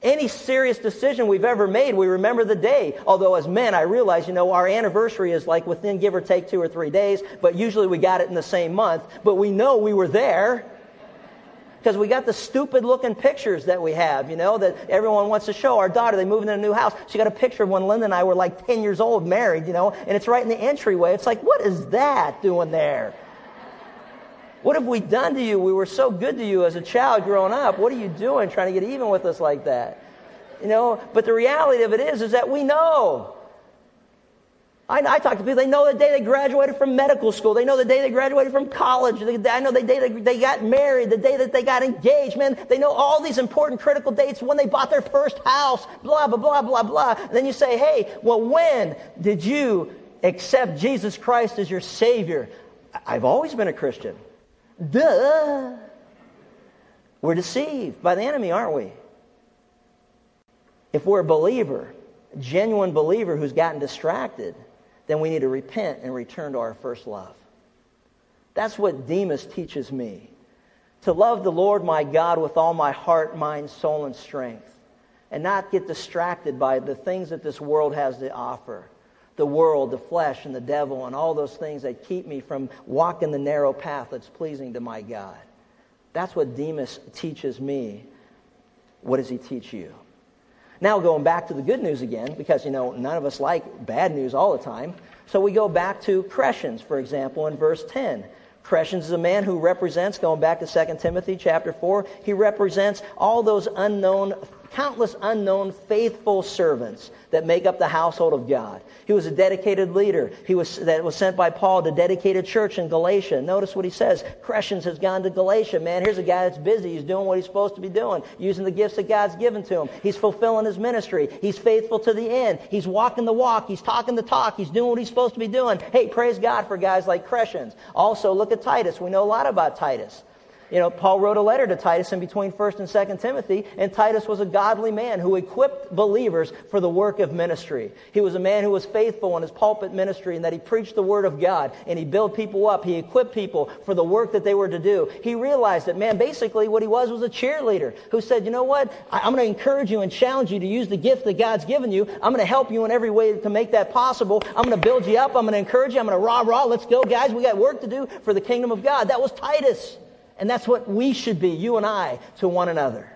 Any serious decision we've ever made, we remember the day. Although as men, I realize, you know, our anniversary is like within give or take two or three days, but usually we got it in the same month. But we know we were there because we got the stupid looking pictures that we have, you know, that everyone wants to show. Our daughter, they moved in a new house. She got a picture of when Linda and I were like 10 years old, married, you know, and it's right in the entryway. It's like, what is that doing there? What have we done to you? We were so good to you as a child growing up. What are you doing trying to get even with us like that? You know, but the reality of it is, is that we know. I, I talk to people, they know the day they graduated from medical school. They know the day they graduated from college. I know the day they, they got married, the day that they got engaged. Man, they know all these important critical dates when they bought their first house, blah, blah, blah, blah, blah. And then you say, hey, well, when did you accept Jesus Christ as your Savior? I've always been a Christian. Duh. We're deceived by the enemy, aren't we? If we're a believer, a genuine believer who's gotten distracted, then we need to repent and return to our first love. That's what Demas teaches me. To love the Lord my God with all my heart, mind, soul, and strength, and not get distracted by the things that this world has to offer the world, the flesh, and the devil, and all those things that keep me from walking the narrow path that's pleasing to my God. That's what Demas teaches me. What does he teach you? Now, going back to the good news again, because, you know, none of us like bad news all the time. So we go back to Crescens, for example, in verse 10. Crescens is a man who represents, going back to 2 Timothy chapter 4, he represents all those unknown countless unknown faithful servants that make up the household of God. He was a dedicated leader. He was that was sent by Paul to dedicate a church in Galatia. Notice what he says. Crescens has gone to Galatia. Man, here's a guy that's busy. He's doing what he's supposed to be doing, using the gifts that God's given to him. He's fulfilling his ministry. He's faithful to the end. He's walking the walk. He's talking the talk. He's doing what he's supposed to be doing. Hey, praise God for guys like Crescens. Also, look at Titus. We know a lot about Titus. You know, Paul wrote a letter to Titus in between 1st and 2nd Timothy, and Titus was a godly man who equipped believers for the work of ministry. He was a man who was faithful in his pulpit ministry and that he preached the word of God and he built people up. He equipped people for the work that they were to do. He realized that, man, basically what he was was a cheerleader who said, you know what? I'm going to encourage you and challenge you to use the gift that God's given you. I'm going to help you in every way to make that possible. I'm going to build you up. I'm going to encourage you. I'm going to rah, rah. Let's go, guys. We got work to do for the kingdom of God. That was Titus. And that's what we should be, you and I, to one another.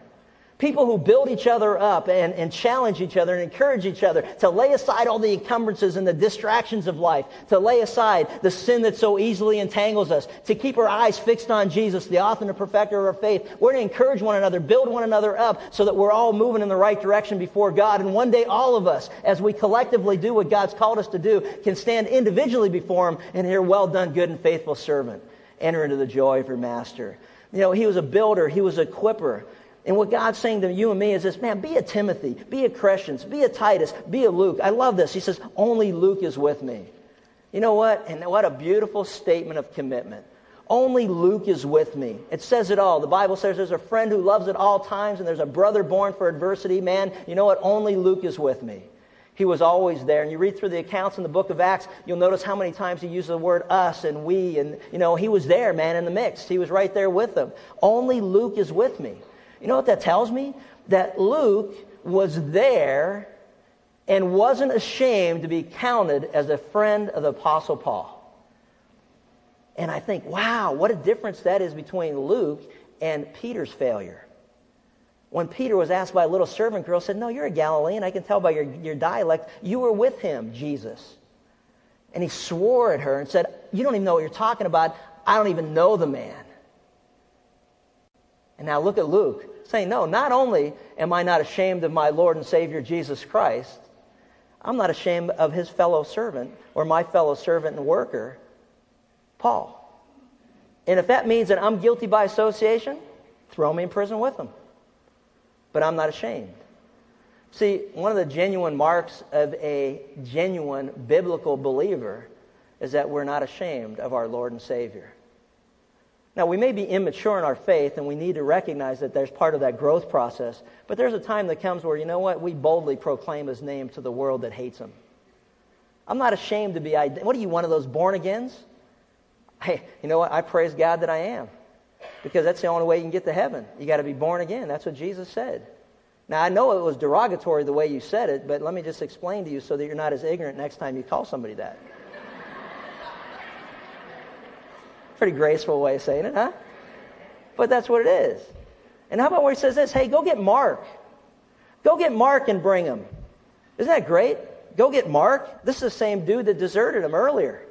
People who build each other up and, and challenge each other and encourage each other to lay aside all the encumbrances and the distractions of life, to lay aside the sin that so easily entangles us, to keep our eyes fixed on Jesus, the author and perfecter of our faith. We're to encourage one another, build one another up so that we're all moving in the right direction before God. And one day all of us, as we collectively do what God's called us to do, can stand individually before Him and hear, well done, good and faithful servant enter into the joy of your master. You know, he was a builder, he was a equiper. And what God's saying to you and me is this, man, be a Timothy, be a Crescens, be a Titus, be a Luke. I love this. He says, only Luke is with me. You know what? And what a beautiful statement of commitment. Only Luke is with me. It says it all. The Bible says there's a friend who loves at all times and there's a brother born for adversity. Man, you know what? Only Luke is with me. He was always there. And you read through the accounts in the book of Acts, you'll notice how many times he used the word us and we. And, you know, he was there, man, in the mix. He was right there with them. Only Luke is with me. You know what that tells me? That Luke was there and wasn't ashamed to be counted as a friend of the Apostle Paul. And I think, wow, what a difference that is between Luke and Peter's failure when Peter was asked by a little servant girl, said, No, you're a Galilean. I can tell by your, your dialect. You were with him, Jesus. And he swore at her and said, You don't even know what you're talking about. I don't even know the man. And now look at Luke saying, No, not only am I not ashamed of my Lord and Savior Jesus Christ, I'm not ashamed of his fellow servant or my fellow servant and worker, Paul. And if that means that I'm guilty by association, throw me in prison with him but I'm not ashamed. See, one of the genuine marks of a genuine biblical believer is that we're not ashamed of our Lord and Savior. Now, we may be immature in our faith, and we need to recognize that there's part of that growth process. But there's a time that comes where, you know what, we boldly proclaim His name to the world that hates Him. I'm not ashamed to be. What are you, one of those born agains? Hey, you know what? I praise God that I am. Because that's the only way you can get to heaven. You got to be born again. That's what Jesus said. Now, I know it was derogatory the way you said it, but let me just explain to you so that you're not as ignorant next time you call somebody that. Pretty graceful way of saying it, huh? But that's what it is. And how about where he says this? Hey, go get Mark. Go get Mark and bring him. Isn't that great? Go get Mark. This is the same dude that deserted him earlier.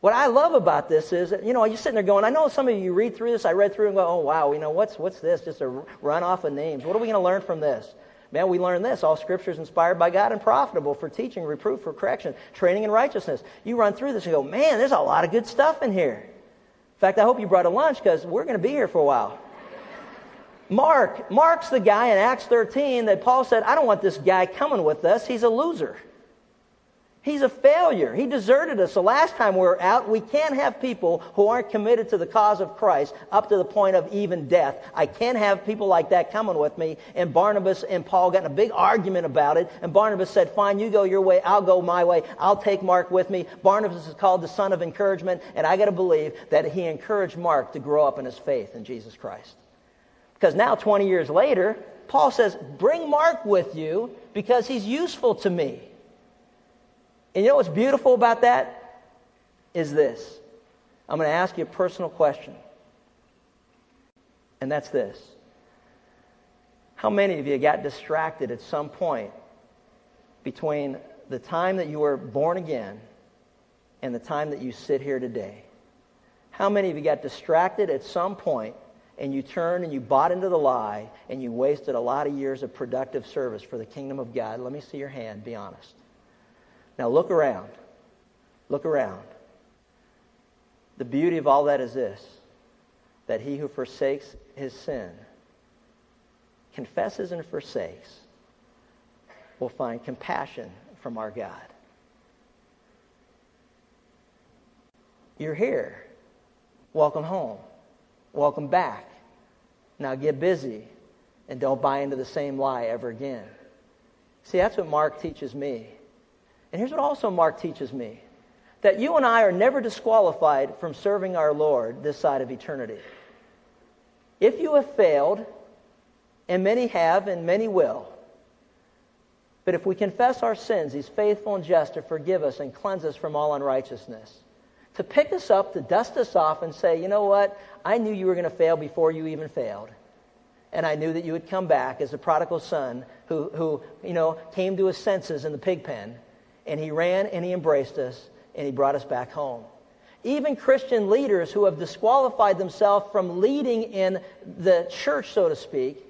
What I love about this is, you know, you're sitting there going, I know some of you read through this, I read through and go, oh, wow, you know, what's, what's this? Just a run off of names. What are we going to learn from this? Man, we learn this. All scripture is inspired by God and profitable for teaching, reproof, for correction, training in righteousness. You run through this and go, man, there's a lot of good stuff in here. In fact, I hope you brought a lunch because we're going to be here for a while. Mark, Mark's the guy in Acts 13 that Paul said, I don't want this guy coming with us. He's a loser. He's a failure. He deserted us. The last time we were out, we can't have people who aren't committed to the cause of Christ up to the point of even death. I can't have people like that coming with me. And Barnabas and Paul got in a big argument about it. And Barnabas said, fine, you go your way. I'll go my way. I'll take Mark with me. Barnabas is called the son of encouragement. And I got to believe that he encouraged Mark to grow up in his faith in Jesus Christ. Because now, 20 years later, Paul says, bring Mark with you because he's useful to me. And you know what's beautiful about that? Is this. I'm going to ask you a personal question. And that's this. How many of you got distracted at some point between the time that you were born again and the time that you sit here today? How many of you got distracted at some point and you turned and you bought into the lie and you wasted a lot of years of productive service for the kingdom of God? Let me see your hand, be honest. Now look around. Look around. The beauty of all that is this that he who forsakes his sin, confesses and forsakes, will find compassion from our God. You're here. Welcome home. Welcome back. Now get busy and don't buy into the same lie ever again. See, that's what Mark teaches me. And here's what also Mark teaches me that you and I are never disqualified from serving our Lord this side of eternity. If you have failed, and many have and many will, but if we confess our sins, He's faithful and just to forgive us and cleanse us from all unrighteousness. To pick us up, to dust us off, and say, you know what? I knew you were going to fail before you even failed. And I knew that you would come back as the prodigal son who, who you know, came to his senses in the pig pen and he ran and he embraced us and he brought us back home. Even Christian leaders who have disqualified themselves from leading in the church, so to speak,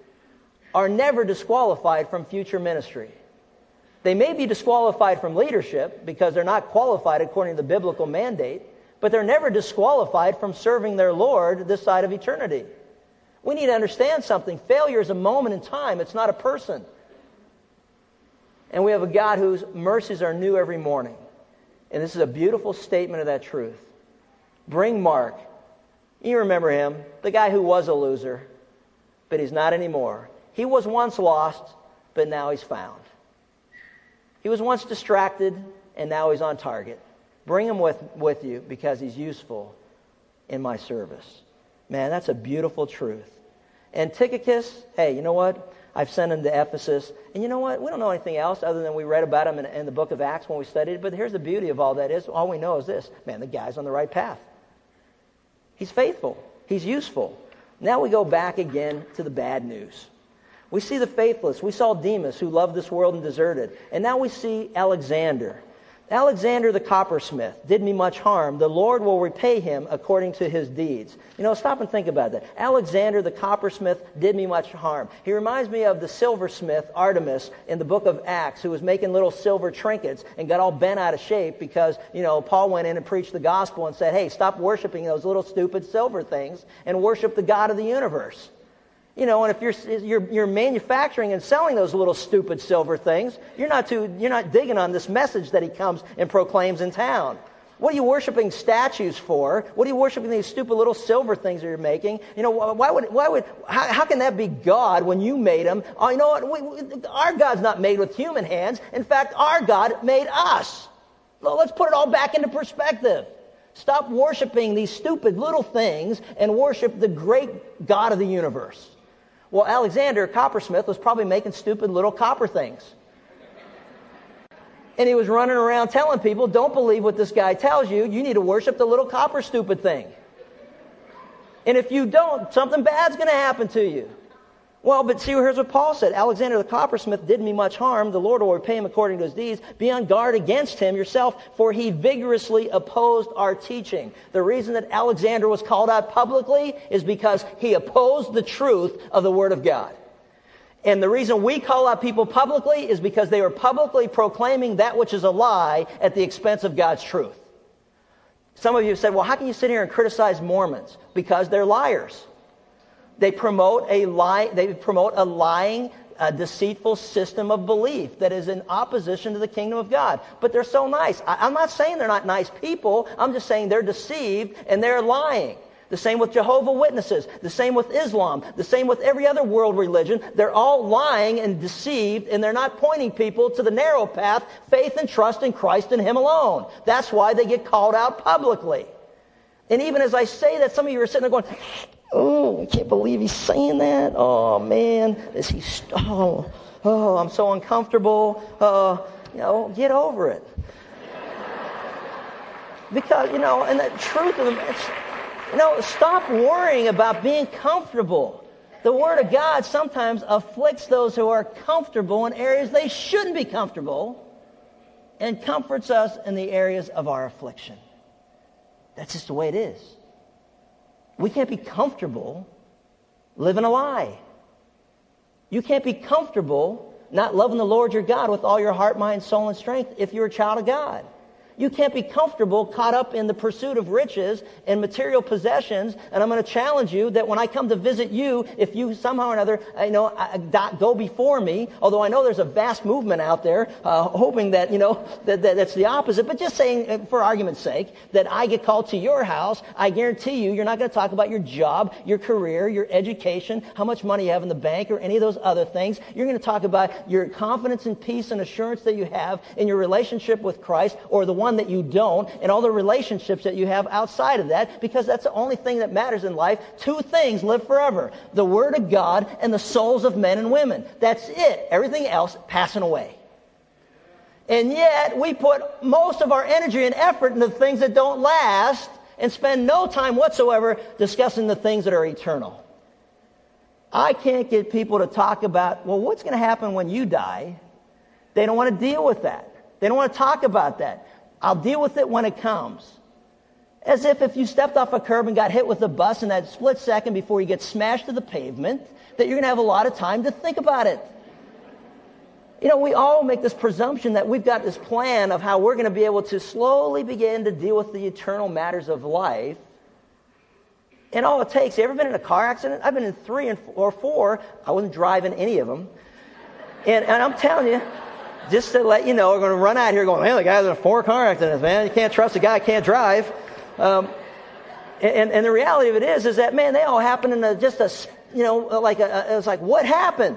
are never disqualified from future ministry. They may be disqualified from leadership because they're not qualified according to the biblical mandate, but they're never disqualified from serving their Lord this side of eternity. We need to understand something. Failure is a moment in time, it's not a person. And we have a God whose mercies are new every morning. And this is a beautiful statement of that truth. Bring Mark. You remember him, the guy who was a loser, but he's not anymore. He was once lost, but now he's found. He was once distracted, and now he's on target. Bring him with, with you because he's useful in my service. Man, that's a beautiful truth. And hey, you know what? I've sent him to Ephesus. And you know what? We don't know anything else other than we read about him in, in the book of Acts when we studied it. But here's the beauty of all that is all we know is this man, the guy's on the right path. He's faithful, he's useful. Now we go back again to the bad news. We see the faithless. We saw Demas, who loved this world and deserted. And now we see Alexander. Alexander the coppersmith did me much harm. The Lord will repay him according to his deeds. You know, stop and think about that. Alexander the coppersmith did me much harm. He reminds me of the silversmith Artemas in the book of Acts who was making little silver trinkets and got all bent out of shape because, you know, Paul went in and preached the gospel and said, hey, stop worshiping those little stupid silver things and worship the God of the universe. You know, and if you're, you're, you're manufacturing and selling those little stupid silver things, you're not, too, you're not digging on this message that he comes and proclaims in town. What are you worshiping statues for? What are you worshiping these stupid little silver things that you're making? You know, why would, why would, how, how can that be God when you made him? Oh, you know what? We, we, our God's not made with human hands. In fact, our God made us. Well, let's put it all back into perspective. Stop worshiping these stupid little things and worship the great God of the universe. Well, Alexander Coppersmith was probably making stupid little copper things. And he was running around telling people, don't believe what this guy tells you. You need to worship the little copper stupid thing. And if you don't, something bad's going to happen to you. Well, but see, here's what Paul said. Alexander the coppersmith did me much harm. The Lord will repay him according to his deeds. Be on guard against him yourself, for he vigorously opposed our teaching. The reason that Alexander was called out publicly is because he opposed the truth of the Word of God. And the reason we call out people publicly is because they were publicly proclaiming that which is a lie at the expense of God's truth. Some of you have said, well, how can you sit here and criticize Mormons? Because they're liars. They promote a lie, they promote a lying, a deceitful system of belief that is in opposition to the kingdom of God. But they're so nice. I, I'm not saying they're not nice people. I'm just saying they're deceived and they're lying. The same with Jehovah Witnesses. The same with Islam. The same with every other world religion. They're all lying and deceived, and they're not pointing people to the narrow path, faith and trust in Christ and Him alone. That's why they get called out publicly. And even as I say that, some of you are sitting there going, Oh, I can't believe he's saying that. Oh man, is he? Oh, oh, I'm so uncomfortable. Uh, you know, get over it. because you know, and the truth of the, matter, you know, stop worrying about being comfortable. The Word of God sometimes afflicts those who are comfortable in areas they shouldn't be comfortable, and comforts us in the areas of our affliction. That's just the way it is. We can't be comfortable living a lie. You can't be comfortable not loving the Lord your God with all your heart, mind, soul, and strength if you're a child of God. You can't be comfortable caught up in the pursuit of riches and material possessions. And I'm going to challenge you that when I come to visit you, if you somehow or another, you know, go before me, although I know there's a vast movement out there, uh, hoping that, you know, that, that that's the opposite, but just saying, uh, for argument's sake, that I get called to your house, I guarantee you, you're not going to talk about your job, your career, your education, how much money you have in the bank, or any of those other things. You're going to talk about your confidence and peace and assurance that you have in your relationship with Christ, or the one one that you don't, and all the relationships that you have outside of that, because that's the only thing that matters in life. Two things live forever the Word of God and the souls of men and women. That's it. Everything else passing away. And yet, we put most of our energy and effort into things that don't last and spend no time whatsoever discussing the things that are eternal. I can't get people to talk about, well, what's going to happen when you die? They don't want to deal with that. They don't want to talk about that. I'll deal with it when it comes. As if if you stepped off a curb and got hit with a bus in that split second before you get smashed to the pavement, that you're going to have a lot of time to think about it. You know, we all make this presumption that we've got this plan of how we're going to be able to slowly begin to deal with the eternal matters of life. And all it takes, you ever been in a car accident? I've been in three and or four. I wasn't driving any of them. And, and I'm telling you, just to let you know, we're going to run out here going, man, the guy's in a four car accident, man. You can't trust a guy who can't drive. Um, and, and the reality of it is, is that, man, they all happen in a, just a, you know, like a, it was like, what happened?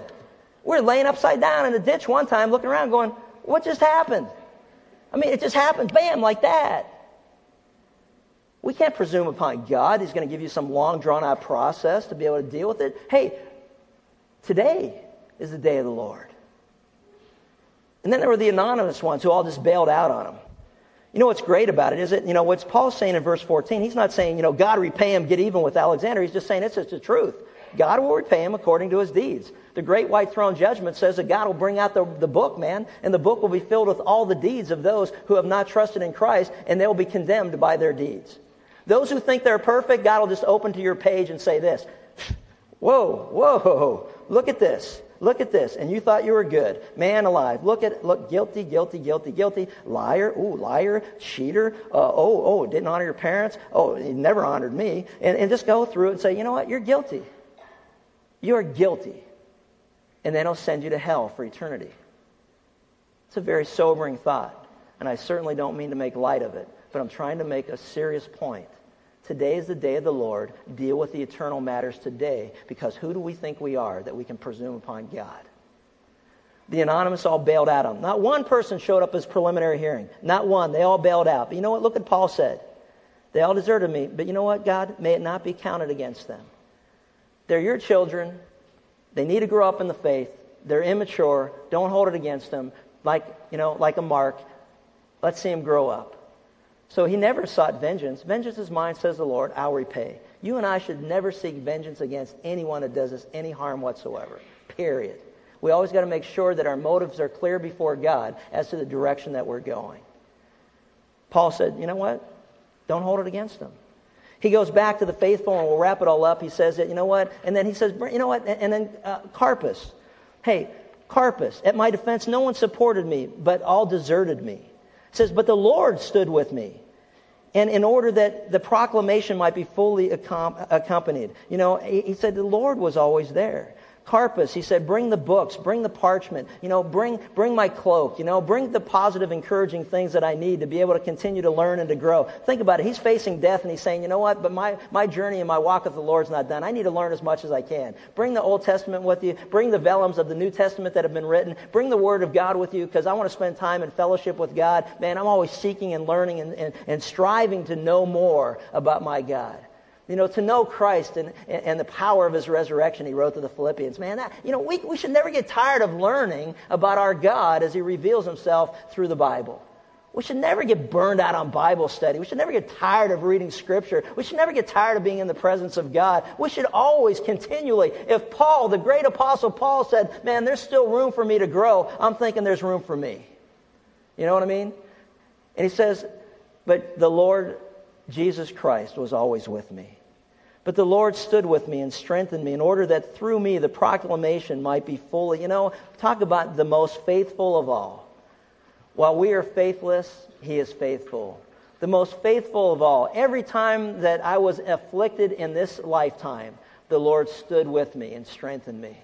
We we're laying upside down in a ditch one time looking around going, what just happened? I mean, it just happened, bam, like that. We can't presume upon God. He's going to give you some long, drawn out process to be able to deal with it. Hey, today is the day of the Lord. And then there were the anonymous ones who all just bailed out on him. You know what's great about it is that, you know, what's Paul saying in verse 14, he's not saying, you know, God repay him, get even with Alexander. He's just saying it's just the truth. God will repay him according to his deeds. The great white throne judgment says that God will bring out the, the book, man, and the book will be filled with all the deeds of those who have not trusted in Christ, and they'll be condemned by their deeds. Those who think they're perfect, God will just open to your page and say this. Whoa, whoa, look at this. Look at this. And you thought you were good. Man alive. Look at, look, guilty, guilty, guilty, guilty. Liar. Ooh, liar. Cheater. Uh, oh, oh, didn't honor your parents. Oh, he never honored me. And, and just go through it and say, you know what? You're guilty. You're guilty. And then he'll send you to hell for eternity. It's a very sobering thought. And I certainly don't mean to make light of it, but I'm trying to make a serious point. Today is the day of the Lord. Deal with the eternal matters today because who do we think we are that we can presume upon God? The anonymous all bailed out on him. Not one person showed up as preliminary hearing. Not one. They all bailed out. But you know what? Look what Paul said. They all deserted me. But you know what, God? May it not be counted against them. They're your children. They need to grow up in the faith. They're immature. Don't hold it against them like, you know, like a mark. Let's see them grow up. So he never sought vengeance. Vengeance is mine, says the Lord. I'll repay. You and I should never seek vengeance against anyone that does us any harm whatsoever. Period. We always got to make sure that our motives are clear before God as to the direction that we're going. Paul said, you know what? Don't hold it against them. He goes back to the faithful, and we'll wrap it all up. He says that, you know what? And then he says, you know what? And then uh, Carpus. Hey, Carpus, at my defense, no one supported me, but all deserted me. It says, But the Lord stood with me. And in order that the proclamation might be fully accompanied, you know, he said the Lord was always there. Carpus, he said, bring the books, bring the parchment, you know, bring, bring my cloak, you know, bring the positive, encouraging things that I need to be able to continue to learn and to grow. Think about it. He's facing death and he's saying, you know what, but my, my journey and my walk with the Lord's not done. I need to learn as much as I can. Bring the Old Testament with you. Bring the vellums of the New Testament that have been written. Bring the Word of God with you because I want to spend time in fellowship with God. Man, I'm always seeking and learning and, and, and striving to know more about my God. You know, to know Christ and, and the power of his resurrection, he wrote to the Philippians. Man, that, you know, we, we should never get tired of learning about our God as he reveals himself through the Bible. We should never get burned out on Bible study. We should never get tired of reading Scripture. We should never get tired of being in the presence of God. We should always continually, if Paul, the great apostle Paul said, man, there's still room for me to grow, I'm thinking there's room for me. You know what I mean? And he says, but the Lord Jesus Christ was always with me. But the Lord stood with me and strengthened me in order that through me the proclamation might be fully. You know, talk about the most faithful of all. While we are faithless, he is faithful. The most faithful of all. Every time that I was afflicted in this lifetime, the Lord stood with me and strengthened me.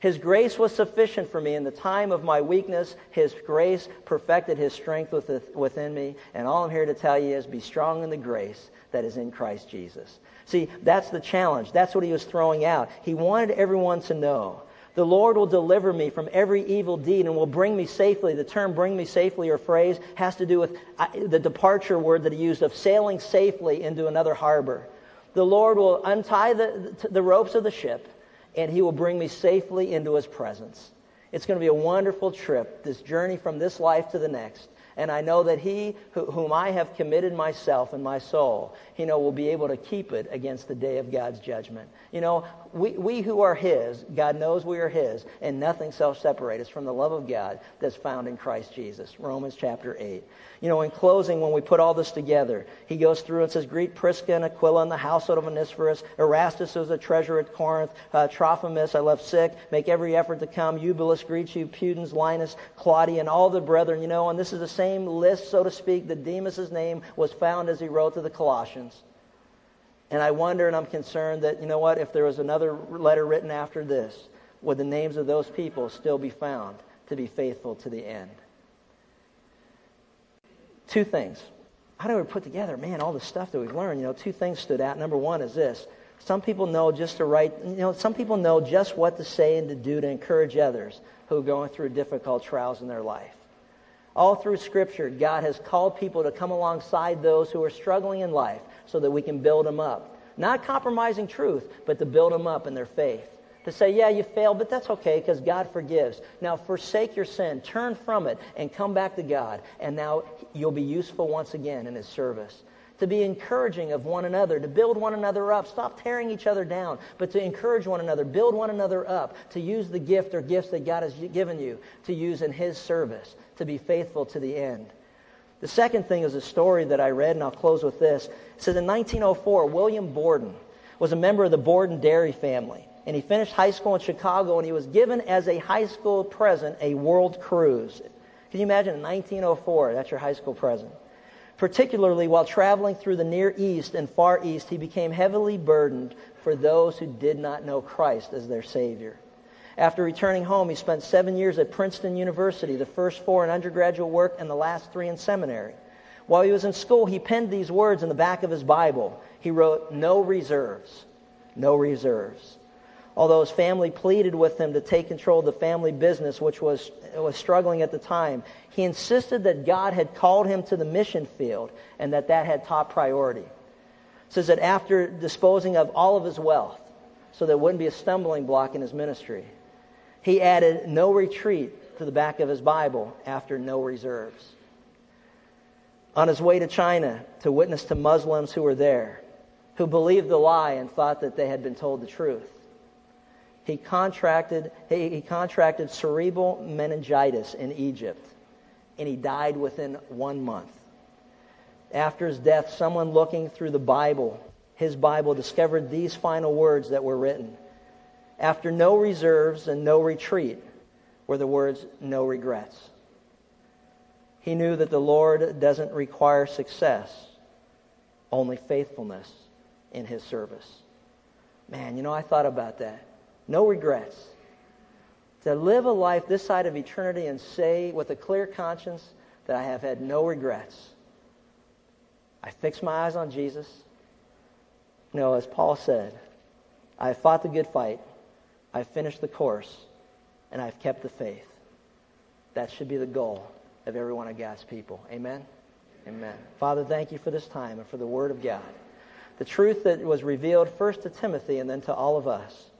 His grace was sufficient for me in the time of my weakness. His grace perfected his strength within me. And all I'm here to tell you is be strong in the grace that is in Christ Jesus. See, that's the challenge. That's what he was throwing out. He wanted everyone to know. The Lord will deliver me from every evil deed and will bring me safely. The term bring me safely or phrase has to do with uh, the departure word that he used of sailing safely into another harbor. The Lord will untie the, the ropes of the ship and he will bring me safely into his presence. It's going to be a wonderful trip, this journey from this life to the next. And I know that he whom I have committed myself and my soul, you know, will be able to keep it against the day of God's judgment. You know, we, we who are his, God knows we are his, and nothing shall separate us from the love of God that's found in Christ Jesus. Romans chapter 8. You know, in closing, when we put all this together, he goes through and says, Greet Prisca and Aquila in the household of Onesiphorus. Erastus is a treasurer at Corinth. Uh, Trophimus I left sick. Make every effort to come. Eubulus greets you. Pudens, Linus, Claudia, and all the brethren. You know, and this is the same list, so to speak, that Demas' name was found as he wrote to the Colossians. And I wonder and I'm concerned that, you know what, if there was another letter written after this, would the names of those people still be found to be faithful to the end? Two things. How do we put together, man, all the stuff that we've learned? You know, two things stood out. Number one is this. Some people know just to write, you know, some people know just what to say and to do to encourage others who are going through difficult trials in their life. All through Scripture, God has called people to come alongside those who are struggling in life so that we can build them up. Not compromising truth, but to build them up in their faith. To say, yeah, you failed, but that's okay because God forgives. Now forsake your sin, turn from it, and come back to God. And now you'll be useful once again in His service. To be encouraging of one another, to build one another up. Stop tearing each other down, but to encourage one another, build one another up, to use the gift or gifts that God has given you to use in His service, to be faithful to the end. The second thing is a story that I read, and I'll close with this. It says in 1904, William Borden was a member of the Borden dairy family. And he finished high school in Chicago, and he was given as a high school present a world cruise. Can you imagine in 1904, that's your high school present? Particularly while traveling through the Near East and Far East, he became heavily burdened for those who did not know Christ as their Savior. After returning home, he spent seven years at Princeton University, the first four in undergraduate work and the last three in seminary. While he was in school, he penned these words in the back of his Bible. He wrote, No reserves. No reserves. Although his family pleaded with him to take control of the family business, which was, was struggling at the time, he insisted that God had called him to the mission field and that that had top priority. It says that after disposing of all of his wealth, so there wouldn't be a stumbling block in his ministry, he added no retreat to the back of his Bible after no reserves. On his way to China to witness to Muslims who were there, who believed the lie and thought that they had been told the truth, he contracted, he, contracted cerebral meningitis in Egypt, and he died within one month. After his death, someone looking through the Bible, his Bible, discovered these final words that were written. After no reserves and no retreat were the words, no regrets. He knew that the Lord doesn't require success, only faithfulness in his service. Man, you know, I thought about that. No regrets. To live a life this side of eternity and say with a clear conscience that I have had no regrets. I fixed my eyes on Jesus. No, as Paul said, I have fought the good fight. I've finished the course. And I've kept the faith. That should be the goal of every one of God's people. Amen? Amen. Father, thank you for this time and for the Word of God. The truth that was revealed first to Timothy and then to all of us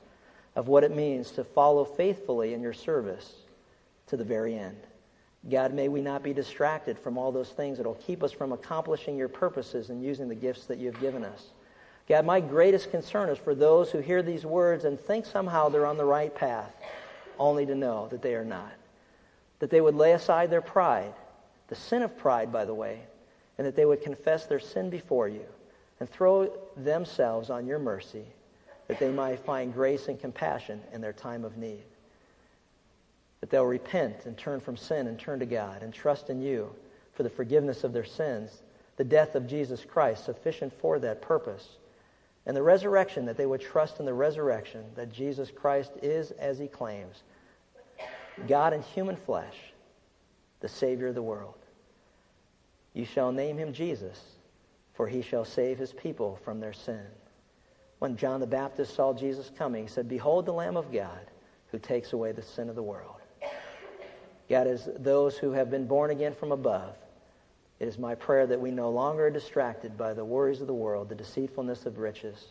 of what it means to follow faithfully in your service to the very end. God, may we not be distracted from all those things that will keep us from accomplishing your purposes and using the gifts that you've given us. God, my greatest concern is for those who hear these words and think somehow they're on the right path, only to know that they are not. That they would lay aside their pride, the sin of pride, by the way, and that they would confess their sin before you and throw themselves on your mercy that they might find grace and compassion in their time of need. That they'll repent and turn from sin and turn to God and trust in you for the forgiveness of their sins, the death of Jesus Christ, sufficient for that purpose, and the resurrection, that they would trust in the resurrection, that Jesus Christ is as he claims, God in human flesh, the Savior of the world. You shall name him Jesus, for he shall save his people from their sin when John the Baptist saw Jesus coming, he said, Behold the Lamb of God who takes away the sin of the world. God, is those who have been born again from above, it is my prayer that we no longer are distracted by the worries of the world, the deceitfulness of riches,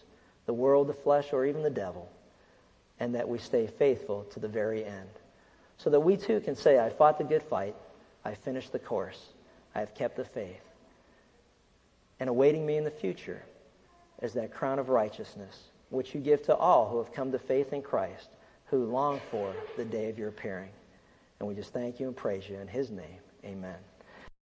the world, the flesh, or even the devil, and that we stay faithful to the very end. So that we too can say, I fought the good fight, I finished the course, I have kept the faith. And awaiting me in the future is that crown of righteousness, which you give to all who have come to faith in Christ, who long for the day of your appearing. And we just thank you and praise you in his name. Amen.